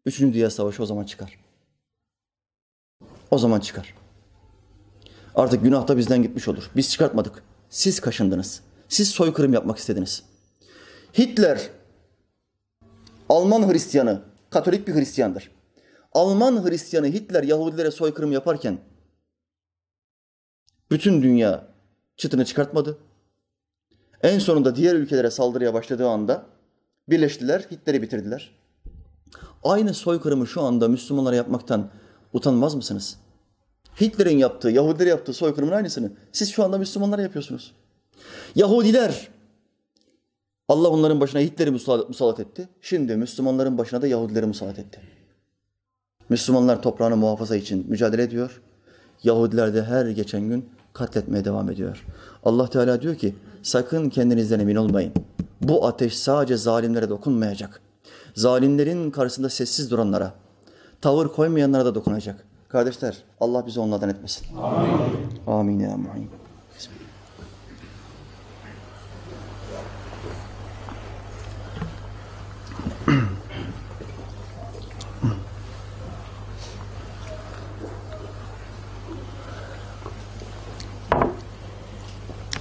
Üçüncü Dünya Savaşı o zaman çıkar. O zaman çıkar. Artık günah da bizden gitmiş olur. Biz çıkartmadık. Siz kaşındınız. Siz soykırım yapmak istediniz. Hitler Alman Hristiyanı, Katolik bir Hristiyandır. Alman Hristiyanı Hitler Yahudilere soykırım yaparken bütün dünya çıtını çıkartmadı. En sonunda diğer ülkelere saldırıya başladığı anda birleştiler, Hitler'i bitirdiler. Aynı soykırımı şu anda Müslümanlara yapmaktan utanmaz mısınız? Hitler'in yaptığı, Yahudiler yaptığı soykırımın aynısını siz şu anda Müslümanlara yapıyorsunuz. Yahudiler Allah onların başına Hitler'i musallat etti. Şimdi Müslümanların başına da Yahudileri musallat etti. Müslümanlar toprağını muhafaza için mücadele ediyor. Yahudiler de her geçen gün katletmeye devam ediyor. Allah Teala diyor ki sakın kendinizden emin olmayın. Bu ateş sadece zalimlere dokunmayacak. Zalimlerin karşısında sessiz duranlara, tavır koymayanlara da dokunacak. Kardeşler Allah bizi onlardan etmesin. Amin. Amin ya mu'in.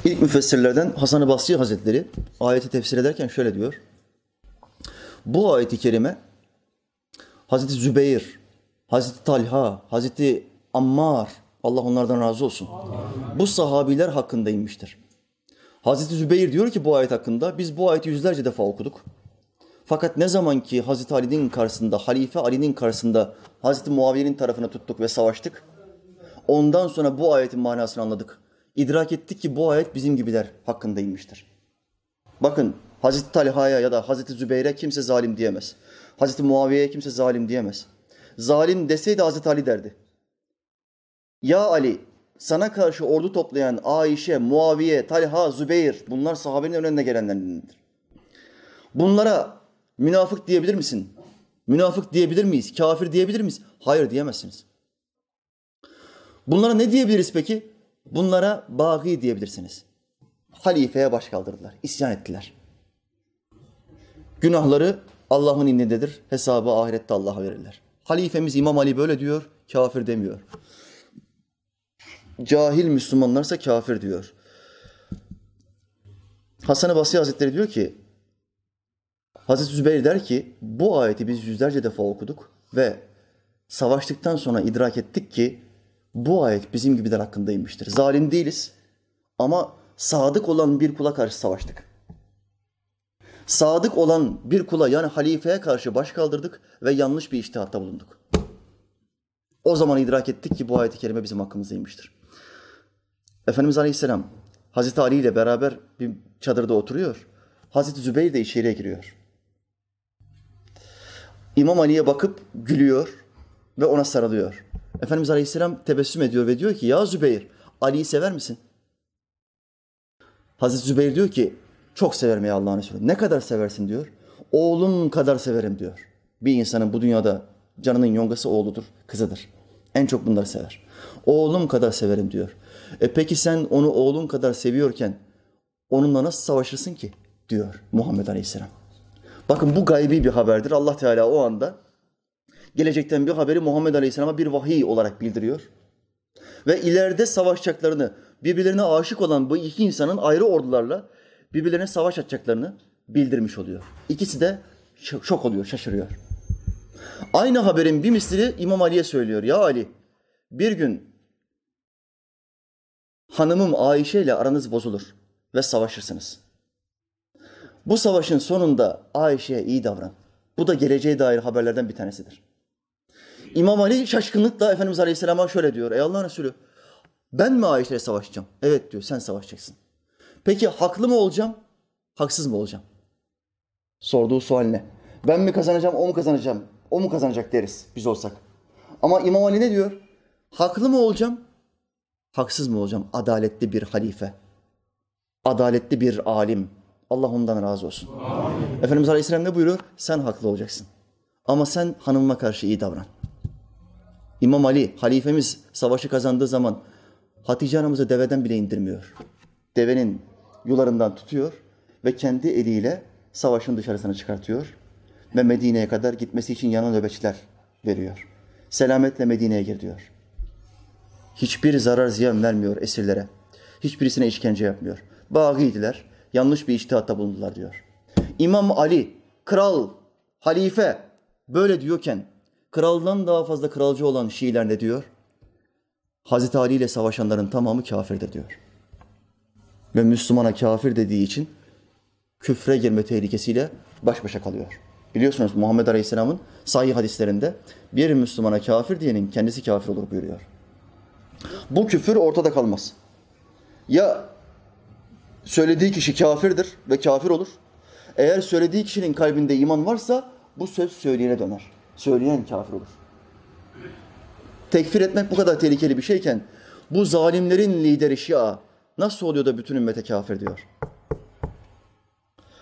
İlk müfessirlerden Hasan-ı Basri Hazretleri ayeti tefsir ederken şöyle diyor. Bu ayeti kerime Hazreti Zübeyir, Hazreti Talha, Hazreti Ammar, Allah onlardan razı olsun. Bu sahabiler hakkında inmiştir. Hazreti Zübeyir diyor ki bu ayet hakkında biz bu ayeti yüzlerce defa okuduk. Fakat ne zaman ki Hazreti Ali'nin karşısında, Halife Ali'nin karşısında Hazreti Muaviye'nin tarafına tuttuk ve savaştık. Ondan sonra bu ayetin manasını anladık. İdrak ettik ki bu ayet bizim gibiler hakkında inmiştir. Bakın Hazreti Talha'ya ya da Hazreti Zübeyir'e kimse zalim diyemez. Hazreti Muaviye'ye kimse zalim diyemez. Zalim deseydi Hazreti Ali derdi. Ya Ali sana karşı ordu toplayan Ayşe, Muaviye, Talha, Zübeyir bunlar sahabenin önünde gelenlerindendir. Bunlara münafık diyebilir misin? Münafık diyebilir miyiz? Kafir diyebilir miyiz? Hayır diyemezsiniz. Bunlara ne diyebiliriz peki? Bunlara bagi diyebilirsiniz. Halifeye baş kaldırdılar, isyan ettiler. Günahları Allah'ın indindedir. Hesabı ahirette Allah'a verirler. Halifemiz İmam Ali böyle diyor, kafir demiyor. Cahil Müslümanlarsa kafir diyor. Hasan-ı Basri Hazretleri diyor ki, Hazreti Zübeyir der ki, bu ayeti biz yüzlerce defa okuduk ve savaştıktan sonra idrak ettik ki bu ayet bizim gibiler hakkındaymıştır. Zalim değiliz ama sadık olan bir kula karşı savaştık. Sadık olan bir kula yani halifeye karşı baş kaldırdık ve yanlış bir iştihatta bulunduk. O zaman idrak ettik ki bu ayet-i kerime bizim hakkımızdaymıştır. Efendimiz Aleyhisselam Hazreti Ali ile beraber bir çadırda oturuyor. Hazreti Zübeyir de içeriye giriyor. İmam Ali'ye bakıp gülüyor ve ona sarılıyor. Efendimiz Aleyhisselam tebessüm ediyor ve diyor ki ya Zübeyir Ali'yi sever misin? Hazreti Zübeyir diyor ki çok severim ya Allah'ın Resulü. Ne kadar seversin diyor. Oğlum kadar severim diyor. Bir insanın bu dünyada canının yongası oğludur, kızıdır. En çok bunları sever. Oğlum kadar severim diyor. E peki sen onu oğlun kadar seviyorken onunla nasıl savaşırsın ki? diyor Muhammed Aleyhisselam. Bakın bu gaybi bir haberdir. Allah Teala o anda gelecekten bir haberi Muhammed Aleyhisselam'a bir vahiy olarak bildiriyor. Ve ileride savaşacaklarını, birbirlerine aşık olan bu iki insanın ayrı ordularla birbirlerine savaş açacaklarını bildirmiş oluyor. İkisi de şok oluyor, şaşırıyor. Aynı haberin bir misli İmam Ali'ye söylüyor. Ya Ali, bir gün hanımım Ayşe ile aranız bozulur ve savaşırsınız. Bu savaşın sonunda Ayşe'ye iyi davran. Bu da geleceğe dair haberlerden bir tanesidir. İmam Ali şaşkınlıkla Efendimiz Aleyhisselam'a şöyle diyor. Ey Allah Resulü ben mi Ayşe ile savaşacağım? Evet diyor sen savaşacaksın. Peki haklı mı olacağım? Haksız mı olacağım? Sorduğu sual ne? Ben mi kazanacağım, o mu kazanacağım? O mu kazanacak deriz biz olsak. Ama İmam Ali ne diyor? Haklı mı olacağım? Haksız mı olacağım? Adaletli bir halife. Adaletli bir alim. Allah ondan razı olsun. Amin. Efendimiz Aleyhisselam ne buyuruyor? Sen haklı olacaksın. Ama sen hanımına karşı iyi davran. İmam Ali, halifemiz savaşı kazandığı zaman Hatice anamızı deveden bile indirmiyor. devenin yularından tutuyor ve kendi eliyle savaşın dışarısına çıkartıyor ve Medine'ye kadar gitmesi için yana nöbetçiler veriyor. Selametle Medine'ye gir diyor. Hiçbir zarar ziyan vermiyor esirlere. Hiçbirisine işkence yapmıyor. Bağıydılar. Yanlış bir iştihatta bulundular diyor. İmam Ali, kral, halife böyle diyorken kraldan daha fazla kralcı olan Şiiler ne diyor? Hazreti Ali ile savaşanların tamamı kafirdir diyor. Ve Müslümana kafir dediği için küfre girme tehlikesiyle baş başa kalıyor. Biliyorsunuz Muhammed Aleyhisselam'ın sahih hadislerinde bir Müslümana kafir diyenin kendisi kafir olur buyuruyor. Bu küfür ortada kalmaz. Ya söylediği kişi kafirdir ve kafir olur. Eğer söylediği kişinin kalbinde iman varsa bu söz söyleyene döner. Söyleyen kafir olur. Tekfir etmek bu kadar tehlikeli bir şeyken bu zalimlerin lideri Şia nasıl oluyor da bütün ümmete kafir diyor.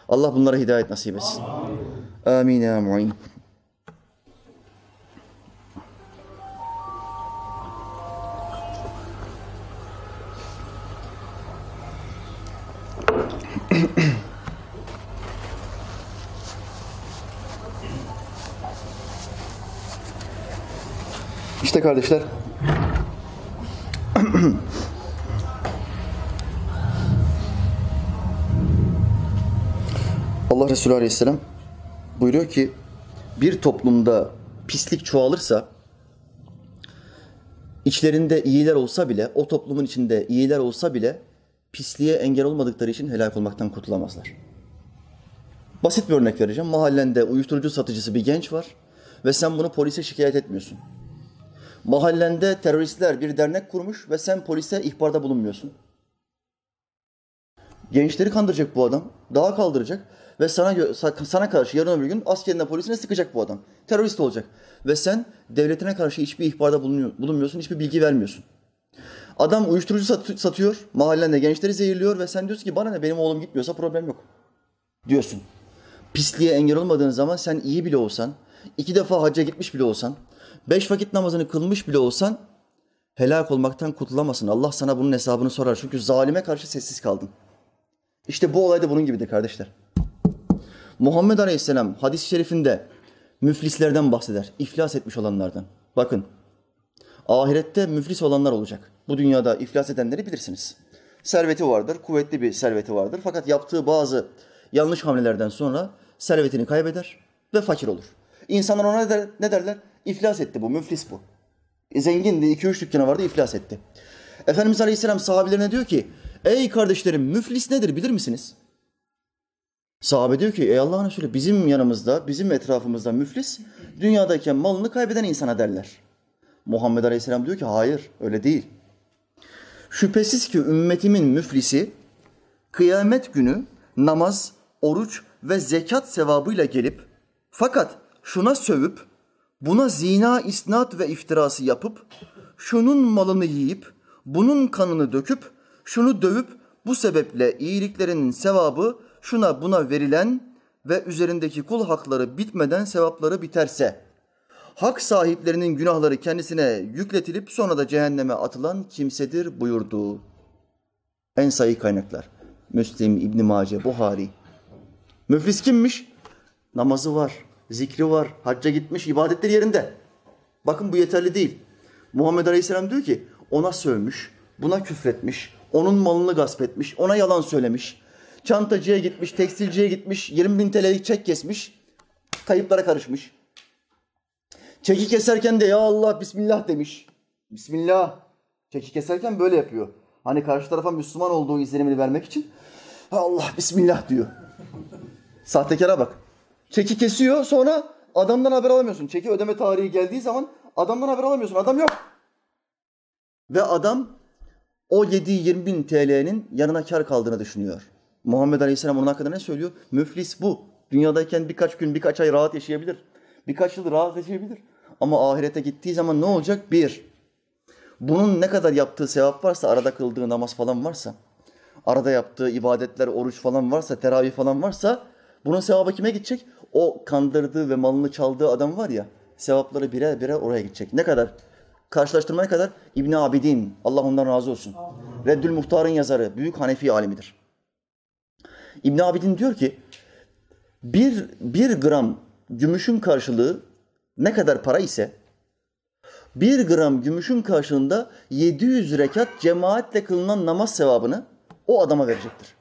Allah bunlara hidayet nasip etsin. Amin ya mu'in. İşte kardeşler Allah Resulü Aleyhisselam buyuruyor ki bir toplumda pislik çoğalırsa içlerinde iyiler olsa bile o toplumun içinde iyiler olsa bile pisliğe engel olmadıkları için helak olmaktan kurtulamazlar. Basit bir örnek vereceğim. Mahallende uyuşturucu satıcısı bir genç var ve sen bunu polise şikayet etmiyorsun. Mahallende teröristler bir dernek kurmuş ve sen polise ihbarda bulunmuyorsun. Gençleri kandıracak bu adam, dağa kaldıracak ve sana sana karşı yarın öbür gün askerine polisine sıkacak bu adam. Terörist olacak. Ve sen devletine karşı hiçbir ihbarda bulunuyor, bulunmuyorsun, hiçbir bilgi vermiyorsun. Adam uyuşturucu sat- satıyor, mahallende gençleri zehirliyor ve sen diyorsun ki bana ne benim oğlum gitmiyorsa problem yok. Diyorsun. Pisliğe engel olmadığın zaman sen iyi bile olsan, iki defa hacca gitmiş bile olsan, beş vakit namazını kılmış bile olsan helak olmaktan kurtulamazsın. Allah sana bunun hesabını sorar. Çünkü zalime karşı sessiz kaldın. İşte bu olay da bunun gibidir kardeşler. Muhammed Aleyhisselam hadis-i şerifinde müflislerden bahseder. İflas etmiş olanlardan. Bakın ahirette müflis olanlar olacak. Bu dünyada iflas edenleri bilirsiniz. Serveti vardır, kuvvetli bir serveti vardır. Fakat yaptığı bazı yanlış hamlelerden sonra servetini kaybeder ve fakir olur. İnsanlar ona ne, der, ne derler? İflas etti bu, müflis bu. E, zengindi, iki üç dükkanı vardı, iflas etti. Efendimiz Aleyhisselam sahabelerine diyor ki, ey kardeşlerim müflis nedir bilir misiniz? Sahabe diyor ki ey Allah'ın Resulü bizim yanımızda, bizim etrafımızda müflis dünyadayken malını kaybeden insana derler. Muhammed Aleyhisselam diyor ki hayır öyle değil. Şüphesiz ki ümmetimin müflisi kıyamet günü namaz, oruç ve zekat sevabıyla gelip fakat şuna sövüp buna zina, isnat ve iftirası yapıp şunun malını yiyip bunun kanını döküp şunu dövüp bu sebeple iyiliklerin sevabı şuna buna verilen ve üzerindeki kul hakları bitmeden sevapları biterse, hak sahiplerinin günahları kendisine yükletilip sonra da cehenneme atılan kimsedir buyurdu. En sayı kaynaklar. Müslim, İbn Mace, Buhari. Müflis kimmiş? Namazı var, zikri var, hacca gitmiş, ibadetleri yerinde. Bakın bu yeterli değil. Muhammed Aleyhisselam diyor ki ona sövmüş, buna küfretmiş, onun malını gasp etmiş, ona yalan söylemiş, Çantacıya gitmiş, tekstilciye gitmiş, 20 bin TL'lik çek kesmiş, kayıplara karışmış. Çeki keserken de ya Allah Bismillah demiş. Bismillah. Çeki keserken böyle yapıyor. Hani karşı tarafa Müslüman olduğu izlenimini vermek için Allah Bismillah diyor. Sahtekara bak. Çeki kesiyor sonra adamdan haber alamıyorsun. Çeki ödeme tarihi geldiği zaman adamdan haber alamıyorsun. Adam yok. Ve adam o yediği 20 bin TL'nin yanına kar kaldığını düşünüyor. Muhammed Aleyhisselam onun hakkında ne söylüyor? Müflis bu. Dünyadayken birkaç gün, birkaç ay rahat yaşayabilir. Birkaç yıl rahat yaşayabilir. Ama ahirete gittiği zaman ne olacak? Bir, bunun ne kadar yaptığı sevap varsa, arada kıldığı namaz falan varsa, arada yaptığı ibadetler, oruç falan varsa, teravih falan varsa, bunun sevabı kime gidecek? O kandırdığı ve malını çaldığı adam var ya, sevapları birer birer oraya gidecek. Ne kadar? Karşılaştırmaya kadar İbn Abidin, Allah ondan razı olsun. Reddül Muhtar'ın yazarı, büyük Hanefi alimidir. İbn Abidin diyor ki bir, bir gram gümüşün karşılığı ne kadar para ise bir gram gümüşün karşılığında 700 rekat cemaatle kılınan namaz sevabını o adama verecektir.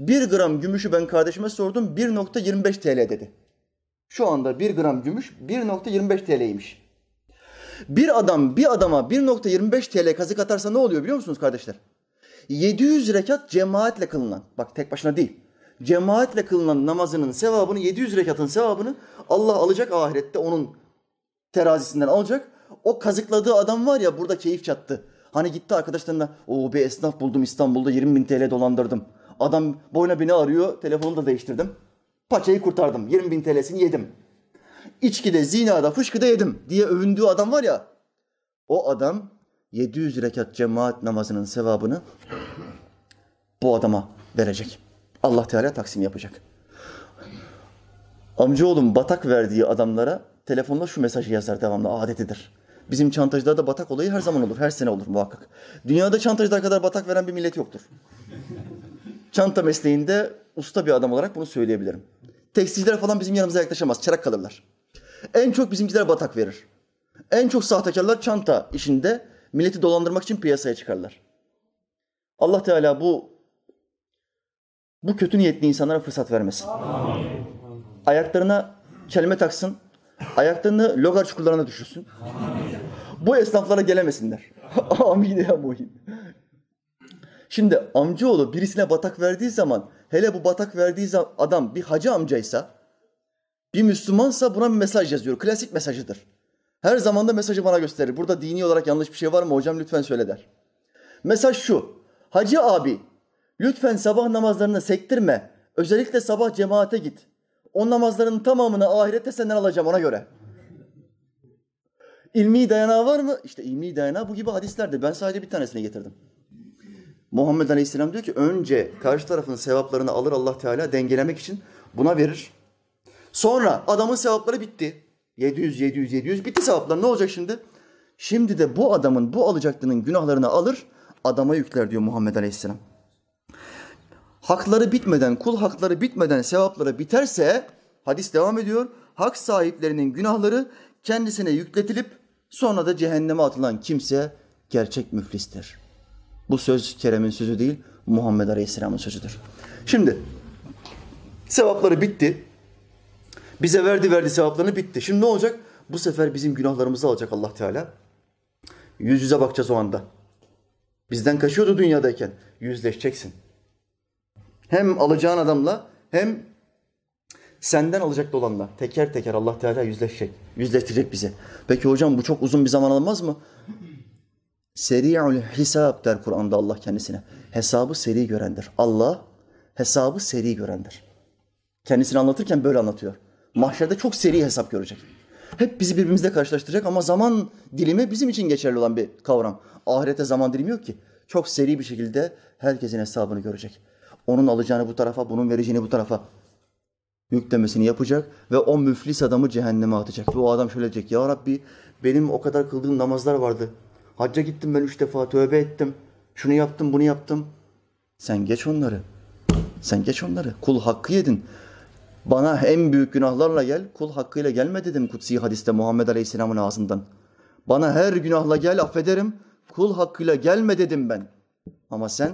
Bir gram gümüşü ben kardeşime sordum 1.25 TL dedi. Şu anda bir gram gümüş 1.25 TL'ymiş. Bir adam bir adama 1.25 TL kazık atarsa ne oluyor biliyor musunuz kardeşler? 700 rekat cemaatle kılınan, bak tek başına değil, cemaatle kılınan namazının sevabını, 700 rekatın sevabını Allah alacak ahirette onun terazisinden alacak. O kazıkladığı adam var ya burada keyif çattı. Hani gitti arkadaşlarına o bir esnaf buldum İstanbul'da 20 bin TL dolandırdım. Adam boyuna beni arıyor telefonumu da değiştirdim. Paçayı kurtardım 20 bin TL'sini yedim. İçkide, zinada, fışkıda yedim diye övündüğü adam var ya. O adam 700 rekat cemaat namazının sevabını bu adama verecek. Allah Teala taksim yapacak. Amcaoğlum batak verdiği adamlara telefonla şu mesajı yazar devamlı adetidir. Bizim çantacılarda batak olayı her zaman olur, her sene olur muhakkak. Dünyada çantacılar kadar batak veren bir millet yoktur. Çanta mesleğinde usta bir adam olarak bunu söyleyebilirim. Tekstilciler falan bizim yanımıza yaklaşamaz, çırak kalırlar. En çok bizimkiler batak verir. En çok sahtekarlar çanta işinde milleti dolandırmak için piyasaya çıkarlar. Allah Teala bu bu kötü niyetli insanlara fırsat vermesin. Ayaklarına kelime taksın. Ayaklarını logar çukurlarına düşürsün. Bu esnaflara gelemesinler. <laughs> Amin ya muhin. Şimdi amcaoğlu birisine batak verdiği zaman hele bu batak verdiği adam bir hacı amcaysa bir Müslümansa buna bir mesaj yazıyor. Klasik mesajıdır. Her zaman da mesajı bana gösterir. Burada dini olarak yanlış bir şey var mı hocam lütfen söyle der. Mesaj şu. Hacı abi lütfen sabah namazlarını sektirme. Özellikle sabah cemaate git. O namazların tamamını ahirette senden alacağım ona göre. İlmi dayanağı var mı? İşte ilmi dayanağı bu gibi hadislerde. Ben sadece bir tanesini getirdim. Muhammed Aleyhisselam diyor ki önce karşı tarafın sevaplarını alır Allah Teala dengelemek için buna verir. Sonra adamın sevapları bitti. 700, 700, 700 bitti sevaplar. Ne olacak şimdi? Şimdi de bu adamın bu alacaklının günahlarını alır, adama yükler diyor Muhammed Aleyhisselam. Hakları bitmeden, kul hakları bitmeden sevapları biterse, hadis devam ediyor, hak sahiplerinin günahları kendisine yükletilip sonra da cehenneme atılan kimse gerçek müflistir. Bu söz Kerem'in sözü değil, Muhammed Aleyhisselam'ın sözüdür. Şimdi sevapları bitti. Bize verdi verdi sevaplarını bitti. Şimdi ne olacak? Bu sefer bizim günahlarımızı alacak Allah Teala. Yüz yüze bakacağız o anda. Bizden kaçıyordu dünyadayken. Yüzleşeceksin. Hem alacağın adamla hem senden alacak olanla teker teker Allah Teala yüzleşecek. Yüzleştirecek bizi. Peki hocam bu çok uzun bir zaman almaz mı? Seri'ül hesap der Kur'an'da Allah kendisine. Hesabı seri görendir. Allah hesabı seri görendir. Kendisini anlatırken böyle anlatıyor. Mahşerde çok seri hesap görecek. Hep bizi birbirimizle karşılaştıracak ama zaman dilimi bizim için geçerli olan bir kavram. Ahirete zaman dilimi yok ki. Çok seri bir şekilde herkesin hesabını görecek. Onun alacağını bu tarafa, bunun vereceğini bu tarafa yüklemesini yapacak ve o müflis adamı cehenneme atacak. Ve o adam şöyle diyecek. Ya Rabbi benim o kadar kıldığım namazlar vardı. Hacca gittim ben üç defa, tövbe ettim. Şunu yaptım, bunu yaptım. Sen geç onları. Sen geç onları. Kul hakkı yedin. Bana en büyük günahlarla gel, kul hakkıyla gelme dedim kutsi hadiste Muhammed Aleyhisselam'ın ağzından. Bana her günahla gel affederim, kul hakkıyla gelme dedim ben. Ama sen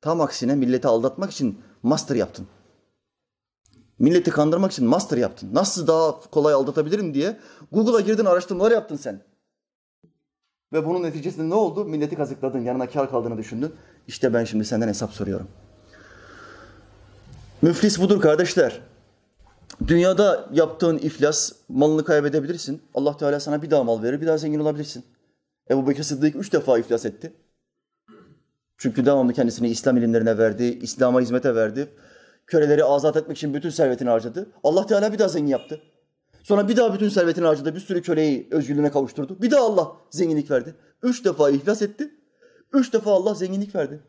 tam aksine milleti aldatmak için master yaptın. Milleti kandırmak için master yaptın. Nasıl daha kolay aldatabilirim diye Google'a girdin araştırmalar yaptın sen. Ve bunun neticesinde ne oldu? Milleti kazıkladın, yanına kar kaldığını düşündün. İşte ben şimdi senden hesap soruyorum. Müflis budur kardeşler. Dünyada yaptığın iflas, malını kaybedebilirsin. Allah Teala sana bir daha mal verir, bir daha zengin olabilirsin. Ebu Bekir Sıddık üç defa iflas etti. Çünkü devamlı kendisini İslam ilimlerine verdi, İslam'a hizmete verdi. Köleleri azat etmek için bütün servetini harcadı. Allah Teala bir daha zengin yaptı. Sonra bir daha bütün servetini harcadı. Bir sürü köleyi özgürlüğüne kavuşturdu. Bir daha Allah zenginlik verdi. Üç defa iflas etti. Üç defa Allah zenginlik verdi.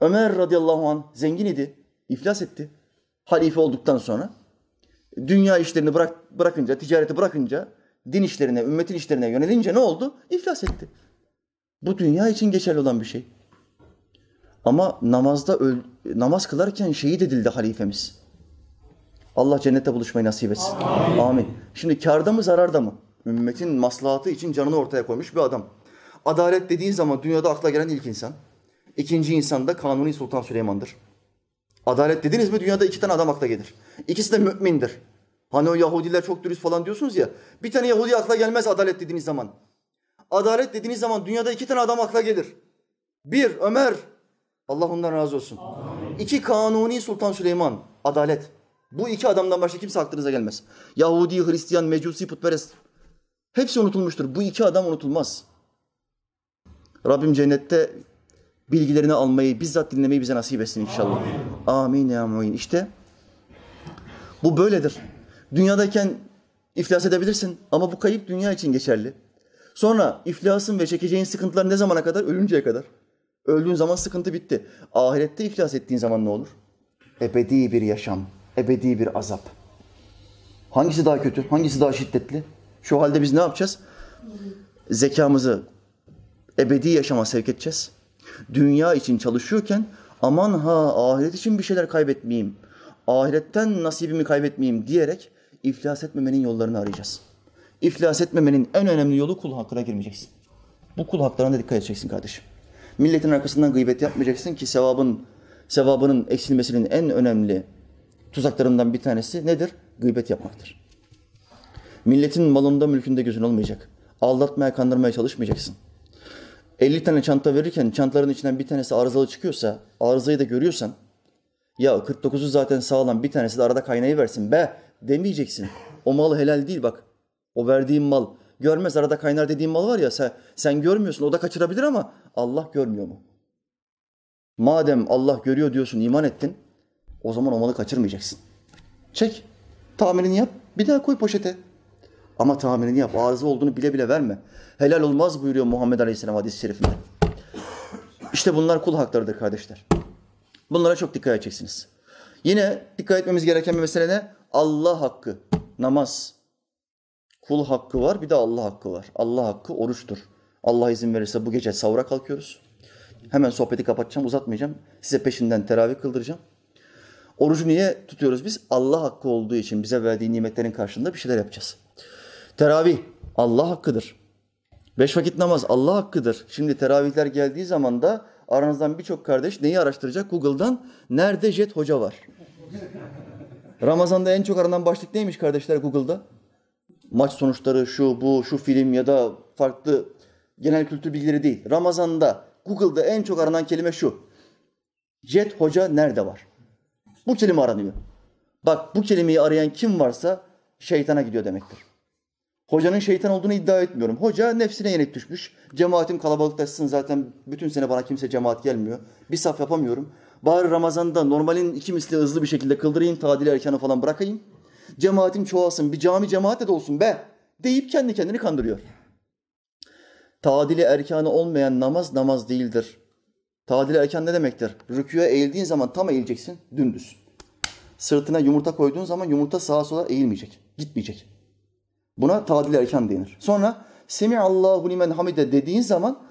Ömer radıyallahu anh zengin idi. İflas etti. Halife olduktan sonra dünya işlerini bırak, bırakınca, ticareti bırakınca, din işlerine, ümmetin işlerine yönelince ne oldu? İflas etti. Bu dünya için geçerli olan bir şey. Ama namazda namaz kılarken şehit edildi halifemiz. Allah cennette buluşmayı nasip etsin. Amin. Amin. Şimdi karda mı zararda mı? Ümmetin maslahatı için canını ortaya koymuş bir adam. Adalet dediğin zaman dünyada akla gelen ilk insan. İkinci insan da Kanuni Sultan Süleyman'dır. Adalet dediniz mi dünyada iki tane adam akla gelir. İkisi de mümindir. Hani o Yahudiler çok dürüst falan diyorsunuz ya. Bir tane Yahudi akla gelmez adalet dediğiniz zaman. Adalet dediğiniz zaman dünyada iki tane adam akla gelir. Bir Ömer. Allah ondan razı olsun. Amin. İki Kanuni Sultan Süleyman. Adalet. Bu iki adamdan başka kimse aklınıza gelmez. Yahudi, Hristiyan, Mecusi, putperest. Hepsi unutulmuştur. Bu iki adam unutulmaz. Rabbim cennette bilgilerini almayı, bizzat dinlemeyi bize nasip etsin inşallah. Amin, Amin ya muin. İşte bu böyledir. Dünyadayken iflas edebilirsin ama bu kayıp dünya için geçerli. Sonra iflasın ve çekeceğin sıkıntılar ne zamana kadar? Ölünceye kadar. Öldüğün zaman sıkıntı bitti. Ahirette iflas ettiğin zaman ne olur? Ebedi bir yaşam, ebedi bir azap. Hangisi daha kötü? Hangisi daha şiddetli? Şu halde biz ne yapacağız? Zekamızı ebedi yaşama sevk edeceğiz. Dünya için çalışıyorken aman ha ahiret için bir şeyler kaybetmeyeyim. Ahiretten nasibimi kaybetmeyeyim diyerek iflas etmemenin yollarını arayacağız. İflas etmemenin en önemli yolu kul hakkına girmeyeceksin. Bu kul haklarına dikkat edeceksin kardeşim. Milletin arkasından gıybet yapmayacaksın ki sevabın sevabının eksilmesinin en önemli tuzaklarından bir tanesi nedir? Gıybet yapmaktır. Milletin malında mülkünde gözün olmayacak. Aldatmaya, kandırmaya çalışmayacaksın. 50 tane çanta verirken çantaların içinden bir tanesi arızalı çıkıyorsa, arızayı da görüyorsan, ya 49'u zaten sağlam bir tanesi de arada kaynayı versin be demeyeceksin. O mal helal değil bak. O verdiğin mal görmez arada kaynar dediğin mal var ya sen, sen görmüyorsun o da kaçırabilir ama Allah görmüyor mu? Madem Allah görüyor diyorsun iman ettin o zaman o malı kaçırmayacaksın. Çek tahminini yap bir daha koy poşete. Ama tahminini yap arıza olduğunu bile bile verme. Helal olmaz buyuruyor Muhammed Aleyhisselam hadis-i şerifinde. İşte bunlar kul haklarıdır kardeşler. Bunlara çok dikkat edeceksiniz. Yine dikkat etmemiz gereken bir mesele ne? Allah hakkı, namaz. Kul hakkı var, bir de Allah hakkı var. Allah hakkı oruçtur. Allah izin verirse bu gece savura kalkıyoruz. Hemen sohbeti kapatacağım, uzatmayacağım. Size peşinden teravih kıldıracağım. Orucu niye tutuyoruz biz? Allah hakkı olduğu için bize verdiği nimetlerin karşılığında bir şeyler yapacağız. Teravih Allah hakkıdır. Beş vakit namaz Allah hakkıdır. Şimdi teravihler geldiği zaman da aranızdan birçok kardeş neyi araştıracak? Google'dan nerede jet hoca var? Ramazan'da en çok aranan başlık neymiş kardeşler Google'da? Maç sonuçları, şu, bu, şu film ya da farklı genel kültür bilgileri değil. Ramazan'da Google'da en çok aranan kelime şu. Jet hoca nerede var? Bu kelime aranıyor. Bak bu kelimeyi arayan kim varsa şeytana gidiyor demektir. Hocanın şeytan olduğunu iddia etmiyorum. Hoca nefsine yenik düşmüş. Cemaatim kalabalıklaşsın zaten bütün sene bana kimse cemaat gelmiyor. Bir saf yapamıyorum. Bari Ramazan'da normalin iki misli hızlı bir şekilde kıldırayım, tadil erkanı falan bırakayım. Cemaatim çoğalsın, bir cami cemaat de olsun be deyip kendi kendini kandırıyor. Tadili erkanı olmayan namaz namaz değildir. Tadili erkan ne demektir? Rüküye eğildiğin zaman tam eğileceksin, dümdüz. Sırtına yumurta koyduğun zaman yumurta sağa sola eğilmeyecek, gitmeyecek. Buna tadil erken denir. Sonra Semiallahu limen hamide dediğin zaman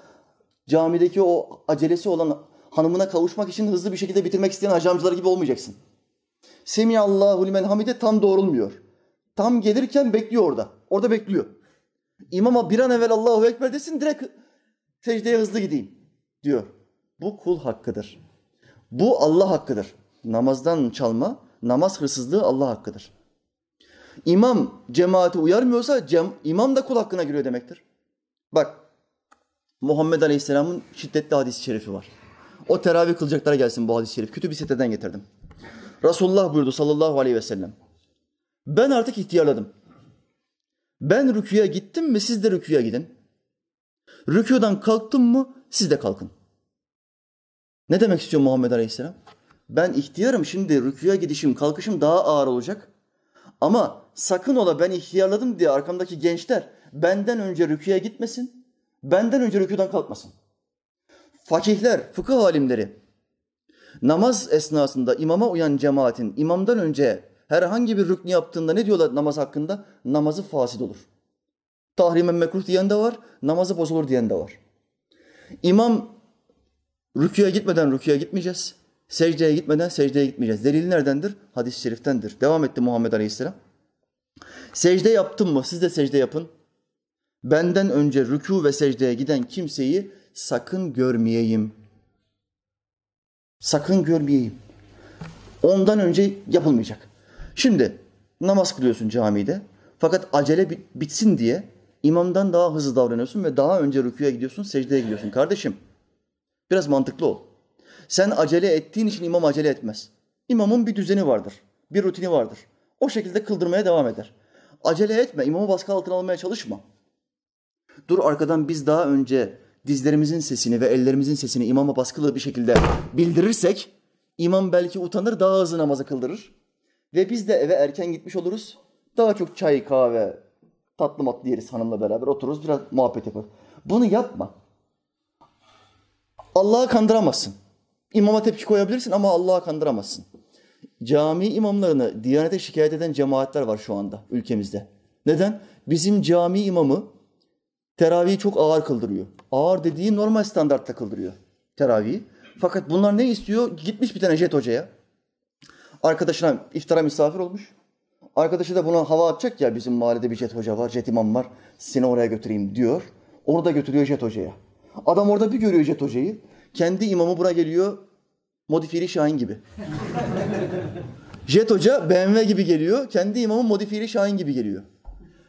camideki o acelesi olan hanımına kavuşmak için hızlı bir şekilde bitirmek isteyen hacamcılar gibi olmayacaksın. Semiallahu limen hamide tam doğrulmuyor. Tam gelirken bekliyor orada. Orada bekliyor. İmama bir an evvel Allahu Ekber desin direkt secdeye hızlı gideyim diyor. Bu kul hakkıdır. Bu Allah hakkıdır. Namazdan çalma, namaz hırsızlığı Allah hakkıdır. İmam cemaati uyarmıyorsa cem, imam da kul hakkına giriyor demektir. Bak Muhammed Aleyhisselam'ın şiddetli hadis-i şerifi var. O teravih kılacaklara gelsin bu hadis-i şerif. Kütüb-i Sitte'den getirdim. Resulullah buyurdu sallallahu aleyhi ve sellem. Ben artık ihtiyarladım. Ben rüküye gittim mi siz de rüküye gidin. Rüküden kalktım mı siz de kalkın. Ne demek istiyor Muhammed Aleyhisselam? Ben ihtiyarım şimdi rüküye gidişim kalkışım daha ağır olacak. Ama sakın ola ben ihtiyarladım diye arkamdaki gençler benden önce rüküye gitmesin, benden önce rüküden kalkmasın. Fakihler, fıkıh alimleri namaz esnasında imama uyan cemaatin imamdan önce herhangi bir rüknü yaptığında ne diyorlar namaz hakkında? Namazı fasid olur. Tahrimen mekruh diyen de var, namazı bozulur diyen de var. İmam Rüküye gitmeden rüküye gitmeyeceğiz. Secdeye gitmeden secdeye gitmeyeceğiz. Delil neredendir? Hadis-i şeriftendir. Devam etti Muhammed Aleyhisselam. Secde yaptın mı? Siz de secde yapın. Benden önce rükû ve secdeye giden kimseyi sakın görmeyeyim. Sakın görmeyeyim. Ondan önce yapılmayacak. Şimdi namaz kılıyorsun camide. Fakat acele bitsin diye imamdan daha hızlı davranıyorsun ve daha önce rüküye gidiyorsun, secdeye gidiyorsun. Kardeşim biraz mantıklı ol. Sen acele ettiğin için imam acele etmez. İmamın bir düzeni vardır, bir rutini vardır. O şekilde kıldırmaya devam eder. Acele etme, imamı baskı altına almaya çalışma. Dur arkadan biz daha önce dizlerimizin sesini ve ellerimizin sesini imama baskılı bir şekilde bildirirsek, imam belki utanır, daha hızlı namazı kıldırır. Ve biz de eve erken gitmiş oluruz. Daha çok çay, kahve, tatlı matlı yeriz hanımla beraber otururuz, biraz muhabbet yaparız. Bunu yapma. Allah'ı kandıramazsın. İmama tepki koyabilirsin ama Allah'ı kandıramazsın. Cami imamlarını Diyanete şikayet eden cemaatler var şu anda ülkemizde. Neden? Bizim cami imamı teravihi çok ağır kıldırıyor. Ağır dediği normal standartta kıldırıyor teravihi. Fakat bunlar ne istiyor? Gitmiş bir tane jet hocaya. Arkadaşına iftara misafir olmuş. Arkadaşı da buna hava atacak ya bizim mahallede bir jet hoca var, jet imam var. Seni oraya götüreyim diyor. Onu da götürüyor jet hocaya. Adam orada bir görüyor jet hocayı. Kendi imamı buna geliyor modifiyeli Şahin gibi. jet hoca BMW gibi geliyor. Kendi imamı modifiyeli Şahin gibi geliyor.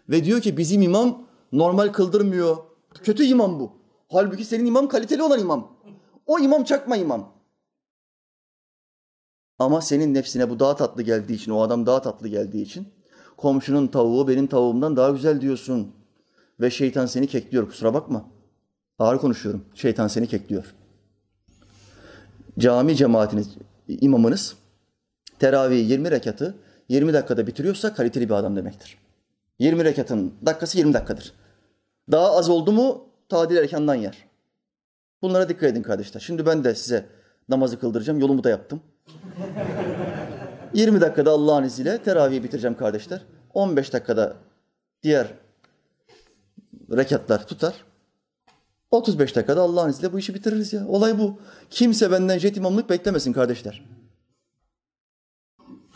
Ve diyor ki bizim imam normal kıldırmıyor. Kötü imam bu. Halbuki senin imam kaliteli olan imam. O imam çakma imam. Ama senin nefsine bu daha tatlı geldiği için, o adam daha tatlı geldiği için komşunun tavuğu benim tavuğumdan daha güzel diyorsun. Ve şeytan seni kekliyor kusura bakma. Ağır konuşuyorum. Şeytan seni kekliyor. Cami cemaatiniz, imamınız teravih 20 rekatı 20 dakikada bitiriyorsa kaliteli bir adam demektir. 20 rekatın dakikası 20 dakikadır. Daha az oldu mu tadil erkandan yer. Bunlara dikkat edin kardeşler. Şimdi ben de size namazı kıldıracağım. Yolumu da yaptım. 20 dakikada Allah'ın izniyle teravihi bitireceğim kardeşler. 15 dakikada diğer rekatlar tutar. 35 dakikada Allah'ın izniyle bu işi bitiririz ya. Olay bu. Kimse benden jet imamlık beklemesin kardeşler.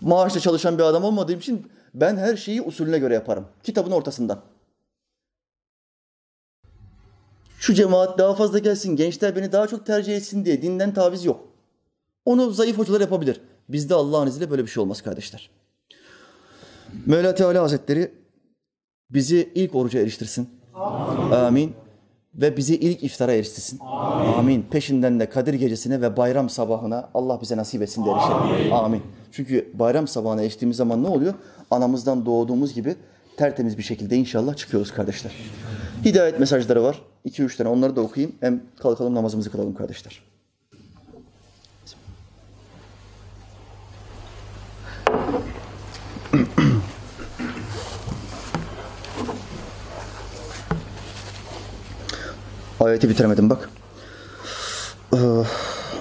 Maaşla çalışan bir adam olmadığım için ben her şeyi usulüne göre yaparım. Kitabın ortasından. Şu cemaat daha fazla gelsin, gençler beni daha çok tercih etsin diye dinden taviz yok. Onu zayıf hocalar yapabilir. Bizde Allah'ın izniyle böyle bir şey olmaz kardeşler. Mevla Teala Hazretleri bizi ilk oruca eriştirsin. Amin. Amin. Ve bizi ilk iftara eriştirsin. Amin. Amin. Peşinden de Kadir gecesine ve bayram sabahına Allah bize nasip etsin de erişelim. Amin. Amin. Çünkü bayram sabahına eriştiğimiz zaman ne oluyor? Anamızdan doğduğumuz gibi tertemiz bir şekilde inşallah çıkıyoruz kardeşler. Hidayet mesajları var. 2-3 tane onları da okuyayım. Hem kalkalım namazımızı kılalım kardeşler. Ayeti bitiremedim bak.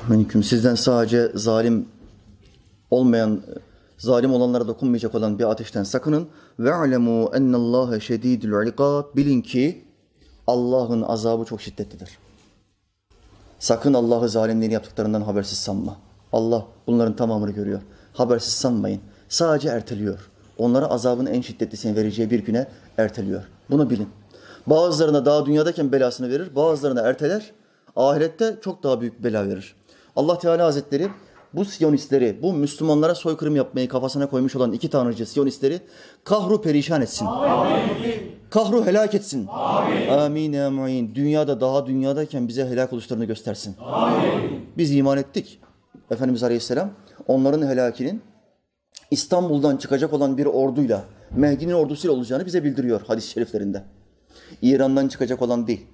Mümkün sizden sadece zalim olmayan, zalim olanlara dokunmayacak olan bir ateşten sakının. Ve alemu ennallâhe şedîdül ikâb. Bilin ki Allah'ın azabı çok şiddetlidir. Sakın Allah'ı zalimlerin yaptıklarından habersiz sanma. Allah bunların tamamını görüyor. Habersiz sanmayın. Sadece erteliyor. Onlara azabın en şiddetlisini vereceği bir güne erteliyor. Bunu bilin. Bazılarına daha dünyadayken belasını verir, bazılarına erteler. Ahirette çok daha büyük bela verir. Allah Teala Hazretleri bu Siyonistleri, bu Müslümanlara soykırım yapmayı kafasına koymuş olan iki tanrıcı Siyonistleri kahru perişan etsin. Amin. Kahru helak etsin. Amin. Amin. Amin. Dünyada daha dünyadayken bize helak oluşlarını göstersin. Amin. Biz iman ettik. Efendimiz Aleyhisselam onların helakinin İstanbul'dan çıkacak olan bir orduyla, Mehdi'nin ordusuyla olacağını bize bildiriyor hadis-i şeriflerinde. İran'dan çıkacak olan değil.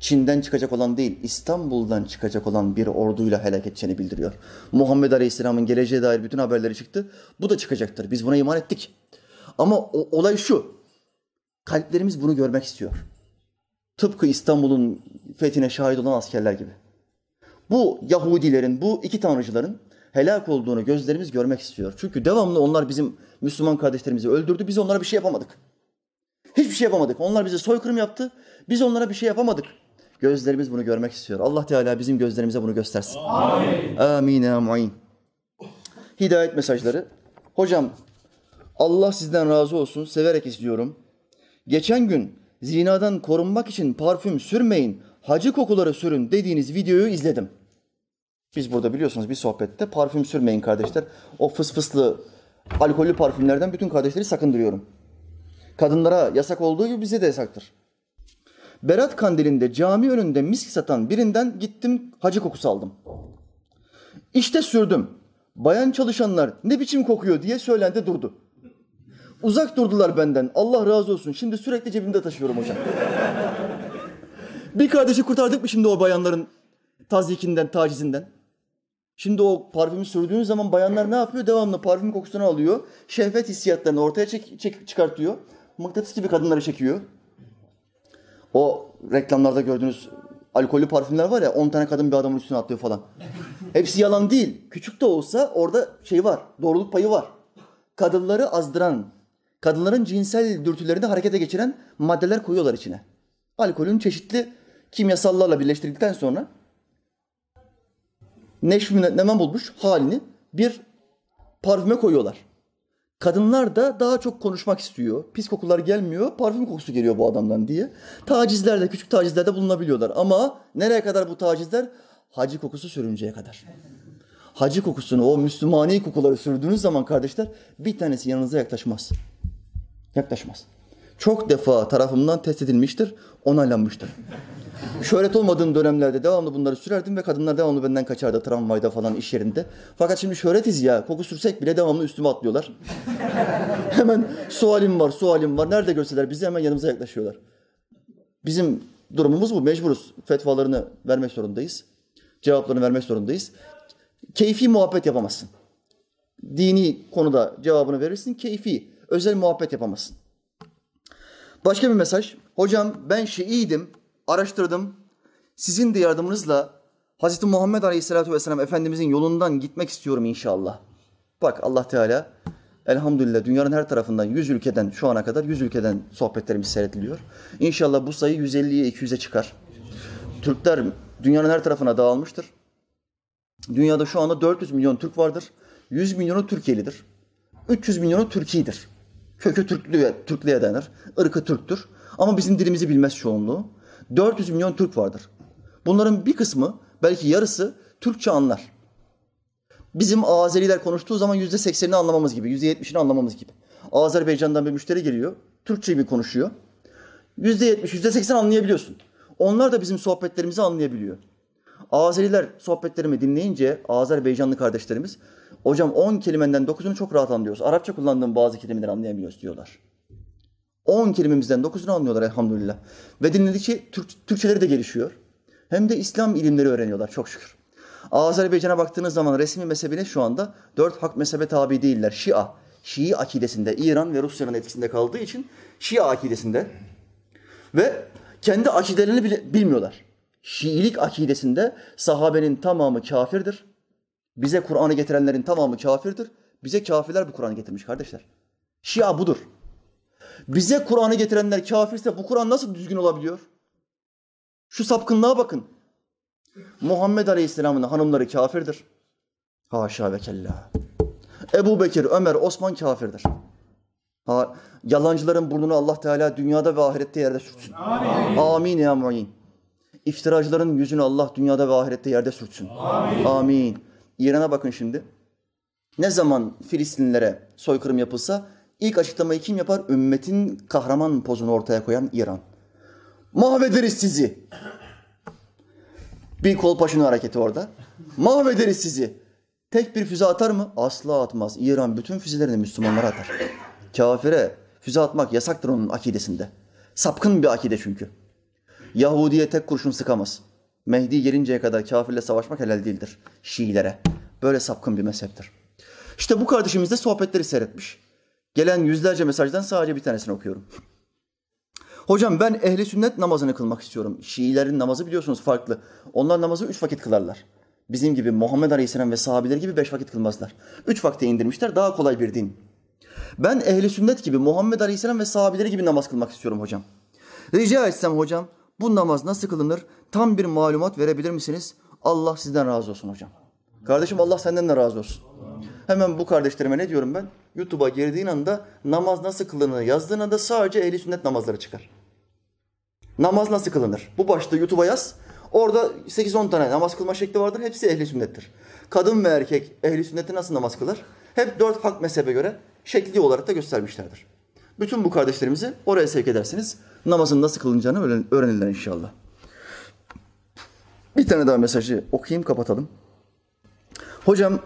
Çin'den çıkacak olan değil, İstanbul'dan çıkacak olan bir orduyla helak edeceğini bildiriyor. Muhammed Aleyhisselam'ın geleceğe dair bütün haberleri çıktı. Bu da çıkacaktır. Biz buna iman ettik. Ama o, olay şu. Kalplerimiz bunu görmek istiyor. Tıpkı İstanbul'un fethine şahit olan askerler gibi. Bu Yahudilerin, bu iki tanrıcıların helak olduğunu gözlerimiz görmek istiyor. Çünkü devamlı onlar bizim Müslüman kardeşlerimizi öldürdü. Biz onlara bir şey yapamadık. Hiçbir şey yapamadık. Onlar bize soykırım yaptı. Biz onlara bir şey yapamadık. Gözlerimiz bunu görmek istiyor. Allah Teala bizim gözlerimize bunu göstersin. Amin. Amin. Hidayet mesajları. Hocam Allah sizden razı olsun. Severek izliyorum. Geçen gün zinadan korunmak için parfüm sürmeyin, hacı kokuları sürün dediğiniz videoyu izledim. Biz burada biliyorsunuz bir sohbette parfüm sürmeyin kardeşler. O fıs fıslı alkollü parfümlerden bütün kardeşleri sakındırıyorum. Kadınlara yasak olduğu gibi bize de yasaktır. Berat kandilinde cami önünde misk satan birinden gittim hacı kokusu aldım. İşte sürdüm. Bayan çalışanlar ne biçim kokuyor diye söylendi durdu. Uzak durdular benden. Allah razı olsun. Şimdi sürekli cebimde taşıyorum hocam. bir kardeşi kurtardık mı şimdi o bayanların tazyikinden, tacizinden? Şimdi o parfümü sürdüğün zaman bayanlar ne yapıyor? Devamlı parfüm kokusunu alıyor. Şehvet hissiyatlarını ortaya çek, çek, çıkartıyor. Mıknatıs gibi kadınları çekiyor. O reklamlarda gördüğünüz alkollü parfümler var ya 10 tane kadın bir adamın üstüne atlıyor falan. Hepsi yalan değil. Küçük de olsa orada şey var. Doğruluk payı var. Kadınları azdıran, kadınların cinsel dürtülerini harekete geçiren maddeler koyuyorlar içine. Alkolün çeşitli kimyasallarla birleştirdikten sonra neşvine nemen bulmuş halini bir parfüme koyuyorlar. Kadınlar da daha çok konuşmak istiyor. Pis kokular gelmiyor, parfüm kokusu geliyor bu adamdan diye. Tacizlerde, küçük tacizlerde bulunabiliyorlar. Ama nereye kadar bu tacizler? Hacı kokusu sürünceye kadar. Hacı kokusunu, o Müslümani kokuları sürdüğünüz zaman kardeşler bir tanesi yanınıza yaklaşmaz. Yaklaşmaz. Çok defa tarafımdan test edilmiştir, onaylanmıştır. Şöhret olmadığım dönemlerde devamlı bunları sürerdim ve kadınlar devamlı benden kaçardı tramvayda falan iş yerinde. Fakat şimdi şöhretiz ya koku sürsek bile devamlı üstüme atlıyorlar. <laughs> hemen sualim var sualim var nerede görseler bizi hemen yanımıza yaklaşıyorlar. Bizim durumumuz bu mecburuz fetvalarını vermek zorundayız. Cevaplarını vermek zorundayız. Keyfi muhabbet yapamazsın. Dini konuda cevabını verirsin keyfi özel muhabbet yapamazsın. Başka bir mesaj. Hocam ben Şiiydim araştırdım. Sizin de yardımınızla Hz. Muhammed Aleyhisselatü Vesselam Efendimizin yolundan gitmek istiyorum inşallah. Bak Allah Teala elhamdülillah dünyanın her tarafından 100 ülkeden şu ana kadar 100 ülkeden sohbetlerimiz seyrediliyor. İnşallah bu sayı 150'ye 200'e çıkar. Türkler dünyanın her tarafına dağılmıştır. Dünyada şu anda 400 milyon Türk vardır. 100 milyonu Türkiye'lidir. 300 milyonu Türkiye'dir. Kökü Türklüğe, Türklüğe denir. Irkı Türktür. Ama bizim dilimizi bilmez çoğunluğu. 400 milyon Türk vardır. Bunların bir kısmı belki yarısı Türkçe anlar. Bizim Azeriler konuştuğu zaman yüzde seksenini anlamamız gibi, yüzde yetmişini anlamamız gibi. Azerbaycan'dan bir müşteri geliyor, Türkçe gibi konuşuyor. Yüzde yetmiş, yüzde seksen anlayabiliyorsun. Onlar da bizim sohbetlerimizi anlayabiliyor. Azeriler sohbetlerimi dinleyince Azerbaycanlı kardeşlerimiz hocam 10 kelimenden 9'unu çok rahat anlıyoruz. Arapça kullandığım bazı kelimeleri anlayamıyoruz diyorlar. 10 kelimemizden 9'unu anlıyorlar elhamdülillah. Ve dinledikçe Türk, Türkçeleri de gelişiyor. Hem de İslam ilimleri öğreniyorlar çok şükür. Azerbaycan'a baktığınız zaman resmi mezhebine şu anda dört hak mezhebe tabi değiller. Şia, Şii akidesinde, İran ve Rusya'nın etkisinde kaldığı için Şia akidesinde ve kendi akidelerini bile bilmiyorlar. Şiilik akidesinde sahabenin tamamı kafirdir. Bize Kur'an'ı getirenlerin tamamı kafirdir. Bize kafirler bu Kur'an'ı getirmiş kardeşler. Şia budur. Bize Kur'an'ı getirenler kafirse bu Kur'an nasıl düzgün olabiliyor? Şu sapkınlığa bakın. Muhammed Aleyhisselam'ın hanımları kafirdir. Haşa ve kella. Ebu Bekir, Ömer, Osman kafirdir. Ha, yalancıların burnunu Allah Teala dünyada ve ahirette yerde sürtsün. Amin, Amin ya mu'in. İftiracıların yüzünü Allah dünyada ve ahirette yerde sürtsün. Amin. Amin. İran'a bakın şimdi. Ne zaman Filistinlilere soykırım yapılsa İlk açıklamayı kim yapar? Ümmetin kahraman pozunu ortaya koyan İran. Mahvederiz sizi. Bir kolpaşın hareketi orada. Mahvederiz sizi. Tek bir füze atar mı? Asla atmaz. İran bütün füzelerini Müslümanlara atar. Kafire füze atmak yasaktır onun akidesinde. Sapkın bir akide çünkü. Yahudiye tek kurşun sıkamaz. Mehdi gelinceye kadar kafirle savaşmak helal değildir. Şiilere. Böyle sapkın bir mezheptir. İşte bu kardeşimiz de sohbetleri seyretmiş. Gelen yüzlerce mesajdan sadece bir tanesini okuyorum. Hocam ben ehli sünnet namazını kılmak istiyorum. Şiilerin namazı biliyorsunuz farklı. Onlar namazı üç vakit kılarlar. Bizim gibi Muhammed Aleyhisselam ve sahabeleri gibi beş vakit kılmazlar. Üç vakte indirmişler daha kolay bir din. Ben ehli sünnet gibi Muhammed Aleyhisselam ve sahabeleri gibi namaz kılmak istiyorum hocam. Rica etsem hocam Bu namaz nasıl kılınır? Tam bir malumat verebilir misiniz? Allah sizden razı olsun hocam. Kardeşim Allah senden de razı olsun. Hemen bu kardeşlerime ne diyorum ben? YouTube'a girdiğin anda namaz nasıl kılınır yazdığın anda sadece ehli sünnet namazları çıkar. Namaz nasıl kılınır? Bu başta YouTube'a yaz. Orada 8-10 tane namaz kılma şekli vardır. Hepsi ehli sünnettir. Kadın ve erkek ehli sünneti nasıl namaz kılar? Hep dört hak mezhebe göre şekli olarak da göstermişlerdir. Bütün bu kardeşlerimizi oraya sevk edersiniz. Namazın nasıl kılınacağını öğren- öğrenirler inşallah. Bir tane daha mesajı okuyayım kapatalım. Hocam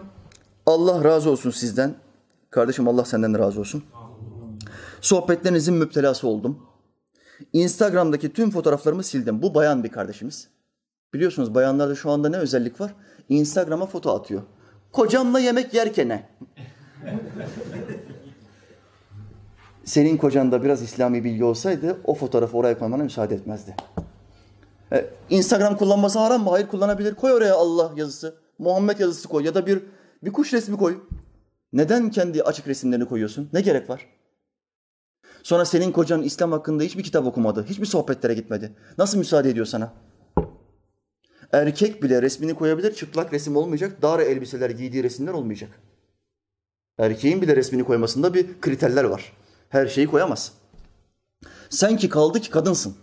Allah razı olsun sizden. Kardeşim Allah senden de razı olsun. Sohbetlerinizin müptelası oldum. Instagram'daki tüm fotoğraflarımı sildim. Bu bayan bir kardeşimiz. Biliyorsunuz bayanlarda şu anda ne özellik var? Instagram'a foto atıyor. Kocamla yemek yerken. Senin kocanda biraz İslami bilgi olsaydı o fotoğrafı oraya koymana müsaade etmezdi. E, Instagram kullanması haram mı? Hayır kullanabilir. Koy oraya Allah yazısı. Muhammed yazısı koy ya da bir bir kuş resmi koy. Neden kendi açık resimlerini koyuyorsun? Ne gerek var? Sonra senin kocan İslam hakkında hiçbir kitap okumadı. Hiçbir sohbetlere gitmedi. Nasıl müsaade ediyor sana? Erkek bile resmini koyabilir. Çıplak resim olmayacak. Dar elbiseler giydiği resimler olmayacak. Erkeğin bile resmini koymasında bir kriterler var. Her şeyi koyamaz. Sen ki kaldı ki kadınsın.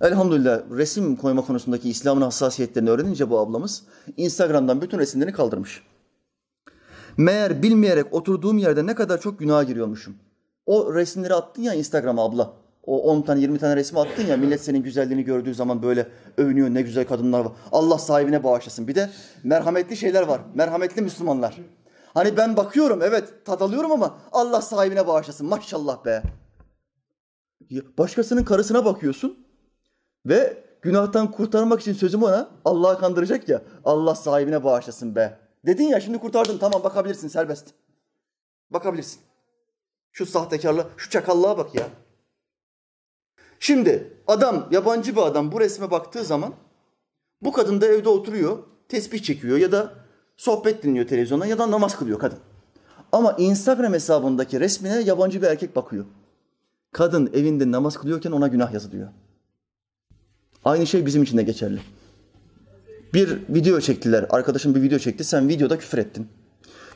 Elhamdülillah resim koyma konusundaki İslam'ın hassasiyetlerini öğrenince bu ablamız Instagram'dan bütün resimlerini kaldırmış. Meğer bilmeyerek oturduğum yerde ne kadar çok günaha giriyormuşum. O resimleri attın ya Instagram'a abla. O 10 tane 20 tane resmi attın ya millet senin güzelliğini gördüğü zaman böyle övünüyor ne güzel kadınlar var. Allah sahibine bağışlasın. Bir de merhametli şeyler var. Merhametli Müslümanlar. Hani ben bakıyorum evet tat alıyorum ama Allah sahibine bağışlasın. Maşallah be. Başkasının karısına bakıyorsun ve günahtan kurtarmak için sözüm ona Allah'ı kandıracak ya. Allah sahibine bağışlasın be. Dedin ya şimdi kurtardın tamam bakabilirsin serbest. Bakabilirsin. Şu sahtekarlığa, şu çakallığa bak ya. Şimdi adam, yabancı bir adam bu resme baktığı zaman bu kadın da evde oturuyor, tesbih çekiyor ya da sohbet dinliyor televizyonda ya da namaz kılıyor kadın. Ama Instagram hesabındaki resmine yabancı bir erkek bakıyor. Kadın evinde namaz kılıyorken ona günah yazılıyor. Aynı şey bizim için de geçerli. Bir video çektiler, arkadaşım bir video çekti, sen videoda küfür ettin.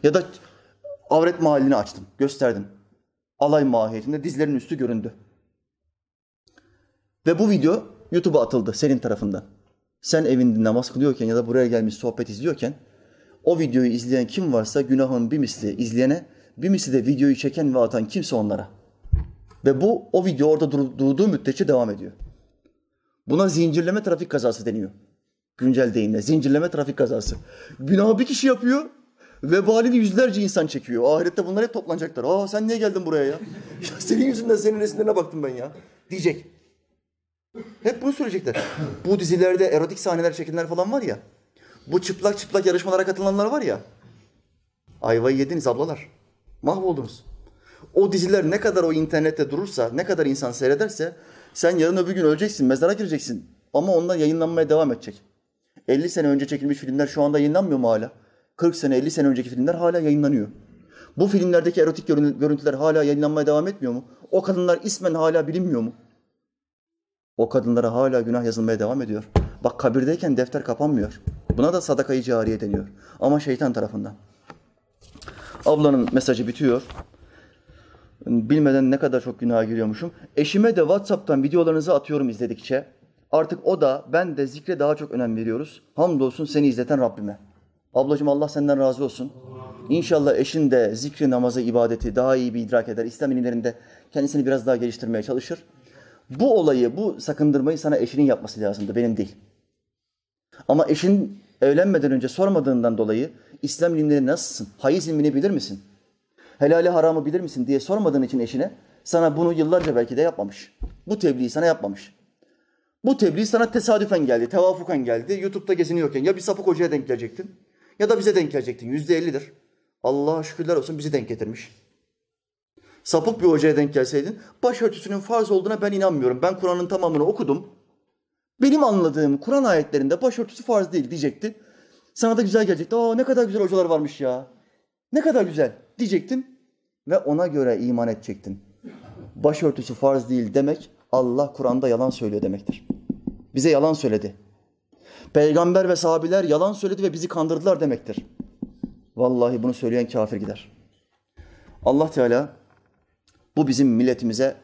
Ya da avret mahallini açtın, gösterdin. Alay mahiyetinde dizlerin üstü göründü. Ve bu video YouTube'a atıldı senin tarafından. Sen evinde namaz kılıyorken ya da buraya gelmiş sohbet izliyorken o videoyu izleyen kim varsa günahın bir misli izleyene, bir misli de videoyu çeken ve atan kimse onlara. Ve bu o video orada dur- durduğu müddetçe devam ediyor. Buna zincirleme trafik kazası deniyor. Güncel deyimle zincirleme trafik kazası. Günahı bir kişi yapıyor, vebalini yüzlerce insan çekiyor. Ahirette bunlar hep toplanacaklar. Aa sen niye geldin buraya ya? <laughs> ya senin yüzünden senin resimlerine baktım ben ya. Diyecek. Hep bunu söyleyecekler. Bu dizilerde erotik sahneler çekilenler falan var ya. Bu çıplak çıplak yarışmalara katılanlar var ya. Ayvayı yediniz ablalar. Mahvoldunuz. O diziler ne kadar o internette durursa, ne kadar insan seyrederse sen yarın öbür gün öleceksin, mezara gireceksin. Ama onlar yayınlanmaya devam edecek. 50 sene önce çekilmiş filmler şu anda yayınlanmıyor mu hala? 40 sene, 50 sene önceki filmler hala yayınlanıyor. Bu filmlerdeki erotik görün- görüntüler hala yayınlanmaya devam etmiyor mu? O kadınlar ismen hala bilinmiyor mu? O kadınlara hala günah yazılmaya devam ediyor. Bak kabirdeyken defter kapanmıyor. Buna da sadakayı cariye deniyor. Ama şeytan tarafından. Ablanın mesajı bitiyor. Bilmeden ne kadar çok günaha giriyormuşum. Eşime de WhatsApp'tan videolarınızı atıyorum izledikçe. Artık o da ben de zikre daha çok önem veriyoruz. Hamdolsun seni izleten Rabbime. Ablacığım Allah senden razı olsun. İnşallah eşin de zikri, namazı, ibadeti daha iyi bir idrak eder. İslam ilimlerinde kendisini biraz daha geliştirmeye çalışır. Bu olayı, bu sakındırmayı sana eşinin yapması lazımdı, benim değil. Ama eşin evlenmeden önce sormadığından dolayı İslam ilimleri nasılsın? Hayız ilmini bilir misin? Helali haramı bilir misin diye sormadığın için eşine sana bunu yıllarca belki de yapmamış. Bu tebliği sana yapmamış. Bu tebliğ sana tesadüfen geldi, tevafuken geldi. YouTube'da geziniyorken ya bir sapık hocaya denk gelecektin ya da bize denk gelecektin. Yüzde ellidir. Allah'a şükürler olsun bizi denk getirmiş. Sapık bir hocaya denk gelseydin başörtüsünün farz olduğuna ben inanmıyorum. Ben Kur'an'ın tamamını okudum. Benim anladığım Kur'an ayetlerinde başörtüsü farz değil diyecekti. Sana da güzel gelecekti. Aa ne kadar güzel hocalar varmış ya. Ne kadar güzel diyecektin ve ona göre iman edecektin. Başörtüsü farz değil demek Allah Kur'an'da yalan söylüyor demektir. Bize yalan söyledi. Peygamber ve sahabiler yalan söyledi ve bizi kandırdılar demektir. Vallahi bunu söyleyen kafir gider. Allah Teala bu bizim milletimize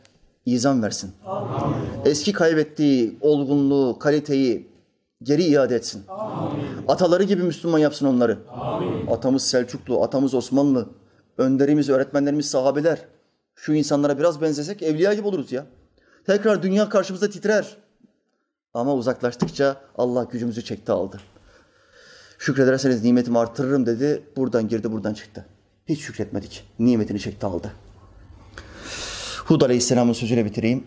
izan versin. Amin. Eski kaybettiği olgunluğu, kaliteyi geri iade etsin. Amin. Ataları gibi Müslüman yapsın onları. Amin. Atamız Selçuklu, atamız Osmanlı, önderimiz, öğretmenlerimiz, sahabeler. Şu insanlara biraz benzesek evliya gibi oluruz ya. Tekrar dünya karşımızda titrer. Ama uzaklaştıkça Allah gücümüzü çekti aldı. Şükrederseniz nimetimi artırırım dedi. Buradan girdi, buradan çıktı. Hiç şükretmedik. Nimetini çekti aldı. Hud Aleyhisselam'ın sözüyle bitireyim.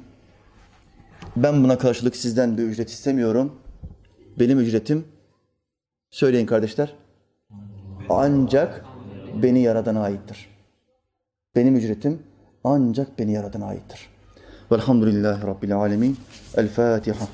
Ben buna karşılık sizden bir ücret istemiyorum. Benim ücretim, söyleyin kardeşler, ancak beni yaradana aittir. Benim ücretim ancak beni yaradana aittir. Velhamdülillahi Rabbil alemin. El Fatiha.